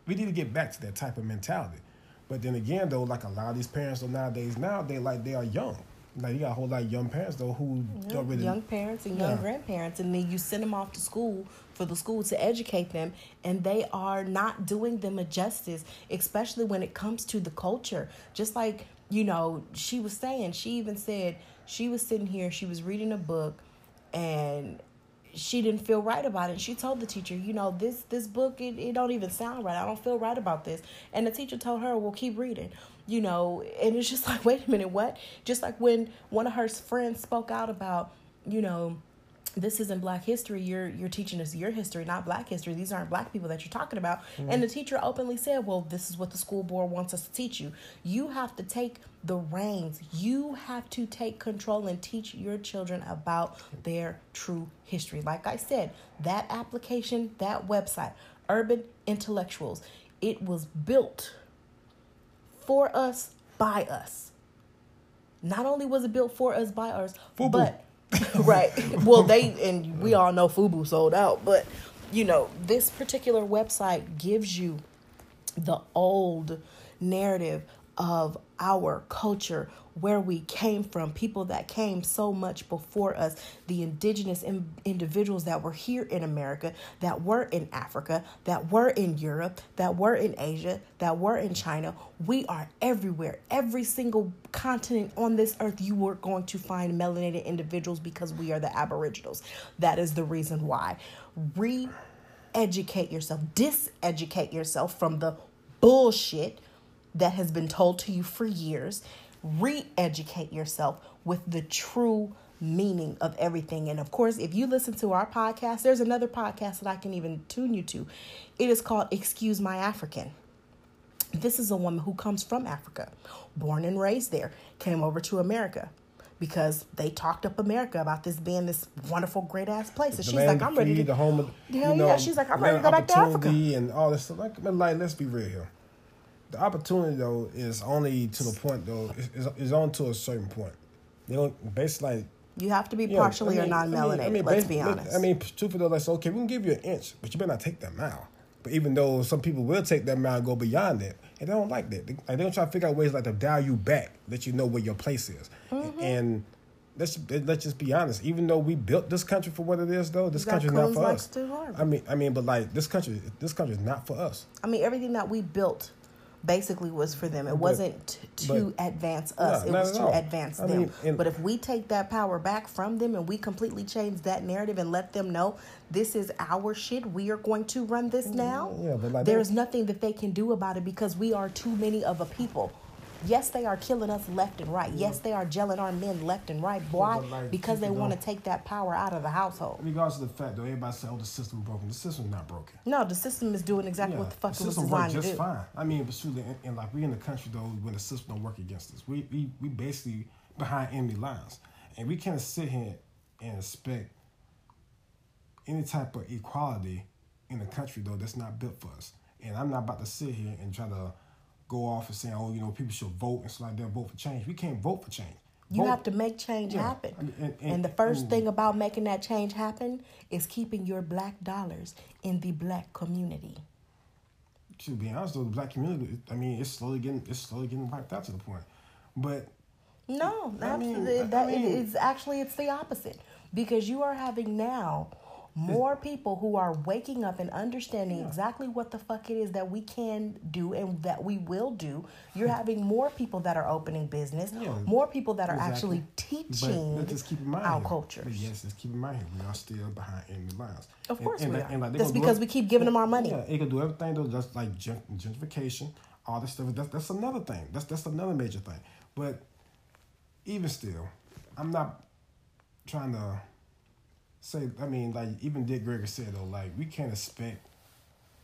We need to get back to that type of mentality. But then again, though, like a lot of these parents though nowadays, now they like they are young. Like you got a whole lot of young parents though who don't really young parents and young Yeah. grandparents, and then you send them off to school for the school to educate them, and they are not doing them a justice, especially when it comes to the culture. Just like you know, she was saying, she even said she was sitting here, she was reading a book, and she didn't feel right about it. She told the teacher, you know, this this book it, it don't even sound right. I don't feel right about this. And the teacher told her, well, keep reading. You know, and it's just like, wait a minute, what? Just like when one of her friends spoke out about, you know, this isn't black history you're you're teaching us your history not black history. These aren't black people that you're talking about. Mm-hmm. and the teacher openly said well this is what the school board wants us to teach you. You have to take the reins. You have to take control and teach your children about their true history. Like i said that application that website urban intellectuals it was built for us by us. Not only was it built for us by us Fubu. but right. Well, they and we all know Fubu sold out, but you know, this particular website gives you the old narrative of our culture, where we came from, people that came so much before us, the indigenous in- individuals that were here in America, that were in Africa, that were in Europe, that were in Asia, that were in China. We are everywhere. Every single continent on this earth, you are going to find melanated individuals because we are the Aboriginals. That is the reason why. Re educate yourself, diseducate yourself from the bullshit that has been told to you for years. Re educate yourself with the true meaning of everything. And of course, if you listen to our podcast, there's another podcast that I can even tune you to. It is called Excuse My African. This is a woman who comes from Africa, born and raised there, came over to America because they talked up America about this being this wonderful, great ass place. And The she's like, I'm ready to the home of, Hell you know, yeah, she's like, I'm ready to go back to Africa. and all this stuff. Like, like, let's be real here. The opportunity though is only to the point though. Is is, on to a certain point. They don't basically like You have to be Yeah, partially I mean- or I mean-. I mean, let's be honest. I mean, truthfully, though, like, so, okay, we can give you an inch, but you better not take that mile. But even though some people will take that mile and go beyond that, and they don't like that. They, like, they don't try to figure out ways like to dial you back, let you know where your place is. Mm-hmm. And let's let's just be honest. Even though we built this country for what it is, though, this country's not for us. I mean, I mean, but like this country, this country is not for us. I mean, everything that we built basically was for them. It wasn't t- to but- advance us. No, it was to all. advance I them. mean, and- but if we take that power back from them and we completely change that narrative and let them know this is our shit, we are going to run this now. Mm, yeah, but like there's nothing that they can do about it because we are too many of a people. Yes, they are killing us left and right. Yes, they are gelling our men left and right. Why? like, because they want to take that power out of the household. Regardless of the fact, though, everybody say, "Oh, the system broken." The system's not broken. No, the system is doing exactly what the fuck it was system designed to work just fine. I mean, but truly, and, and like we in the country though, when the system don't work against us, we we we basically behind enemy lines, and we can't sit here and expect any type of equality in the country though that's not built for us. And I'm not about to sit here and try to go off and saying, oh, you know, people should vote and stuff like that, vote for change. We can't vote for change. You Vote- have to make change Yeah, happen. And- and, and- the first thing about making that change happen is keeping your black dollars in the black community. to be honest though, the black community, I mean, it's slowly getting it's slowly getting wiped out to the point. But No, I mean, absolutely. I mean- it's actually it's the opposite because you are having now more people who are waking up and understanding exactly what the fuck it is that we can do and that we will do. You're hmm. having more people that are opening business, Yeah, more people that are exactly. actually But teaching let's just keep in mind our here. cultures. Yes, let's keep in mind. We are still behind enemy lines. Of course we like- are. like That's because we keep giving them our money. Yeah, it can do everything though. That's like gentrification, all this stuff. That's that's another thing. That's that's another major thing. But even still, I'm not trying to say. I mean, like even Dick Gregory said though, like we can't expect.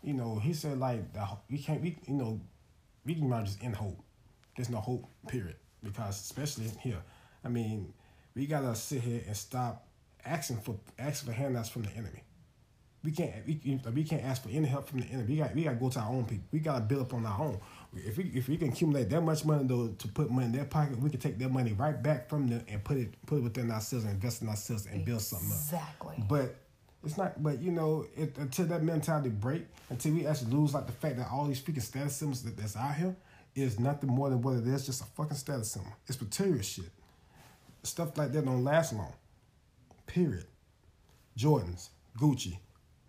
You know, he said like the, we can't. We you know, we can not just end hope. There's no hope. Period. Because especially here, I mean, we gotta sit here and stop asking for asking for handouts from the enemy. We can't we, we can't ask for any help from the enemy. We got we got to go to our own people. We got to build up on our own. If we if we can accumulate that much money though to put money in their pocket, we can take that money right back from them and put it put it within ourselves and invest in ourselves and build something up. Exactly. But it's not. But you know, it, until that mentality break, until we actually lose like the fact that all these freaking status symbols that, that's out here is nothing more than what it is, just a fucking status symbol. It's material shit. Stuff like that don't last long. Period. Jordans, Gucci,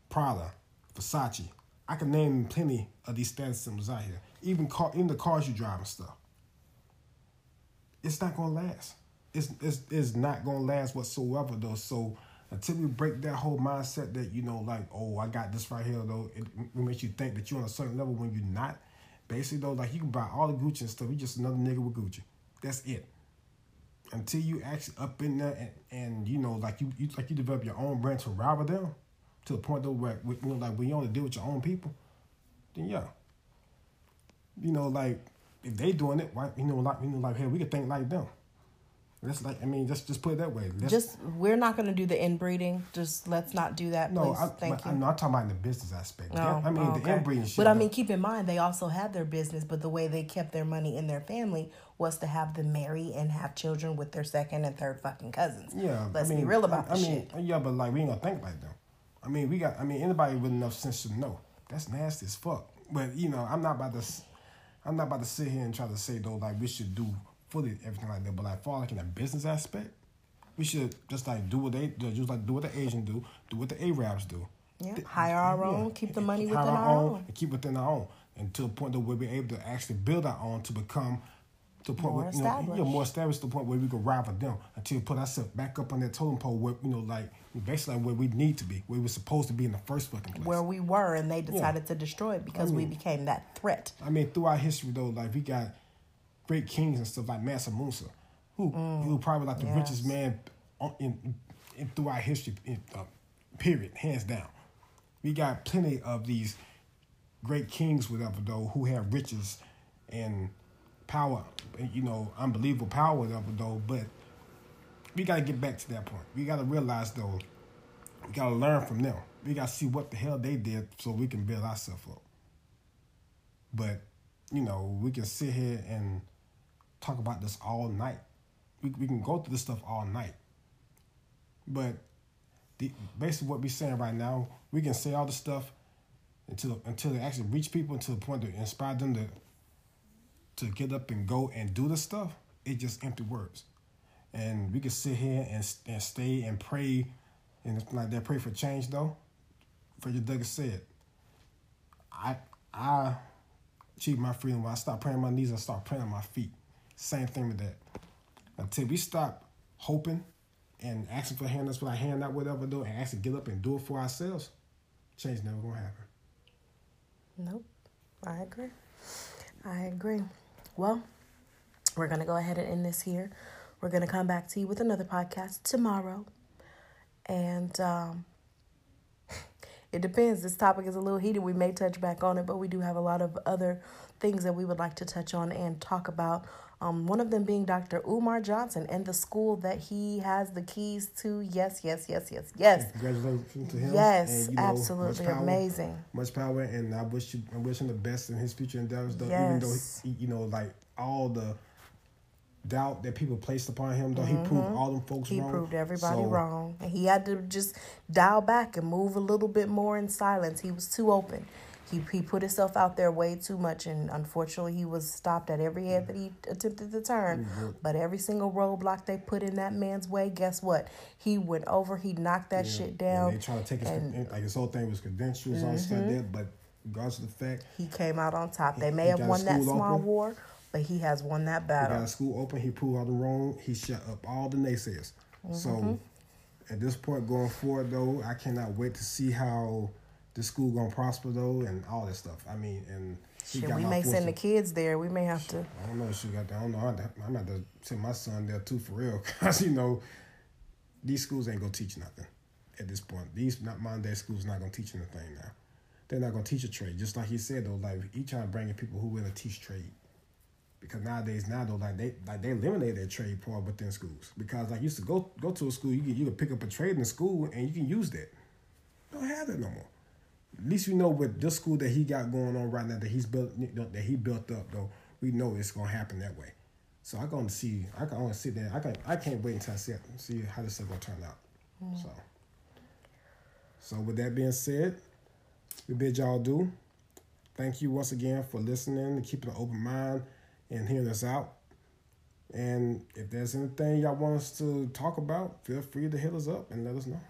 Prada, Versace. I can name plenty of these status symbols out here. Even car, even the cars you drive and stuff. It's not gonna last. It's it's, it's not gonna last whatsoever though. So until we break that whole mindset that you know, like, oh, I got this right here though, it, it makes you think that you're on a certain level when you're not. Basically though, like you can buy all the Gucci and stuff. You just another nigga with Gucci. That's it. until you actually up in there and, and you know like you, you like you develop your own brand to rival them to the point though where you know like when you only deal with your own people, then yeah. You know like if they doing it, why you know like you know like hey we could think like them. That's like I mean just just put it that way. Let's, just we're not going to do the inbreeding. Just let's not do that. no, please. I, Thank I, you. am not talking about in the business aspect. Oh, I mean oh, the inbreeding shit. But I mean, keep in mind they also had their business, but the way they kept their money in their family was to have them marry and have children with their second and third fucking cousins. Yeah, let's I mean, be real about I the mean, shit. yeah, but like we ain't gonna think like them. I mean, we got. I mean, anybody with enough sense to know that's nasty as fuck. But you know, I'm not about to. I'm not about to sit here and try to say though like we should do fully everything like that. But like far like in a business aspect, we should just like do what they do, just like do what the Asian do, do what the Arabs do. Yeah, hire our yeah, own, keep the money within hire our own. and keep within our own, and to a point that where we're able to actually build our own to become. To a point More where, you know, yeah, established. more established to the point where we can ride rival them until we put ourselves back up on that totem pole where you know like basically like where we need to be where we're supposed to be in the first fucking place. Where we were, and they decided to destroy it because we became that threat. I mean, throughout history though, like we got great kings and stuff like Mansa Musa, who who probably like the Mm. yes. richest man in, in throughout history. In, uh, period, hands down. We got plenty of these great kings, whatever though, who have riches and power, you know, unbelievable power, whatever though. But we got to get back to that point. We got to realize though, we got to learn from them. We got to see what the hell they did so we can build ourselves up. But, you know, we can sit here and talk about this all night. We, we can go through this stuff all night. But the, basically what we're saying right now, we can say all the stuff until until it actually reach people until the point to inspire them to to get up and go and do the stuff. It's just empty words. And we can sit here and, and stay and pray and like that pray for change though. Frederick Douglass said, I I achieve my freedom when I stop praying on my knees, I start praying on my feet. Same thing with that. Until we stop hoping and asking for handouts for our hand out, whatever do, and actually get up and do it for ourselves, change never gonna happen. Nope. I agree. I agree. Well, we're going to go ahead and end this here. We're going to come back to you with another podcast tomorrow. And um, it depends. This topic is a little heated. We may touch back on it, but we do have a lot of other things that we would like to touch on and talk about. Um, one of them being Dr. Umar Johnson and the school that he has the keys to. Yes, yes, yes, yes, yes. Congratulations to him. Yes, and, you know, much absolutely power- amazing. Much power, and I wish you, I wish him the best in his future endeavors. Though, even though he, you know, like all the doubt that people placed upon him, though he proved all them folks Mm-hmm. He proved everybody So, wrong. And he had to just dial back and move a little bit more in silence. He was too open. He, he put himself out there way too much, and unfortunately, he was stopped at every head that he attempted to turn. But every single roadblock they put in that man's way, guess what? He went over, he knocked that shit And down. they try to take his and- Mm-hmm. like his whole thing was credentials, all stuff like that. But regardless of the fact, He came out on top. They may He have won that small open. war, but he has won that he battle. got school open, he proved all the wrong. He shut up all the naysayers. Mm-hmm. So at this point going forward, though, I cannot wait to see how the school gonna prosper though, and all that stuff. I mean, and he Shit, got we my may send the kids there. We may have to. I don't know if she got that. I don't know. I'm gonna have to send my son there too for real, cause you know these schools ain't gonna teach nothing at this point. These not modern day schools not gonna teach anything now. They're not gonna teach a trade. Just like he said though, like he trying to bring in people who will teach trade. Because nowadays now though, like they like they eliminate that trade part within schools. Because like you used to go go to a school, you can you can pick up a trade in the school and you can use that. Don't have that no more. At least we know with this school that he got going on right now that he's built that he built up though, we know it's gonna happen that way. So I gonna see I can only sit there. I can I can't wait until I see see how this is gonna turn out. Mm. So so with that being said, we bid y'all do. Thank you once again for listening and keeping an open mind and hearing us out. And if there's anything y'all want us to talk about, feel free to hit us up and let us know.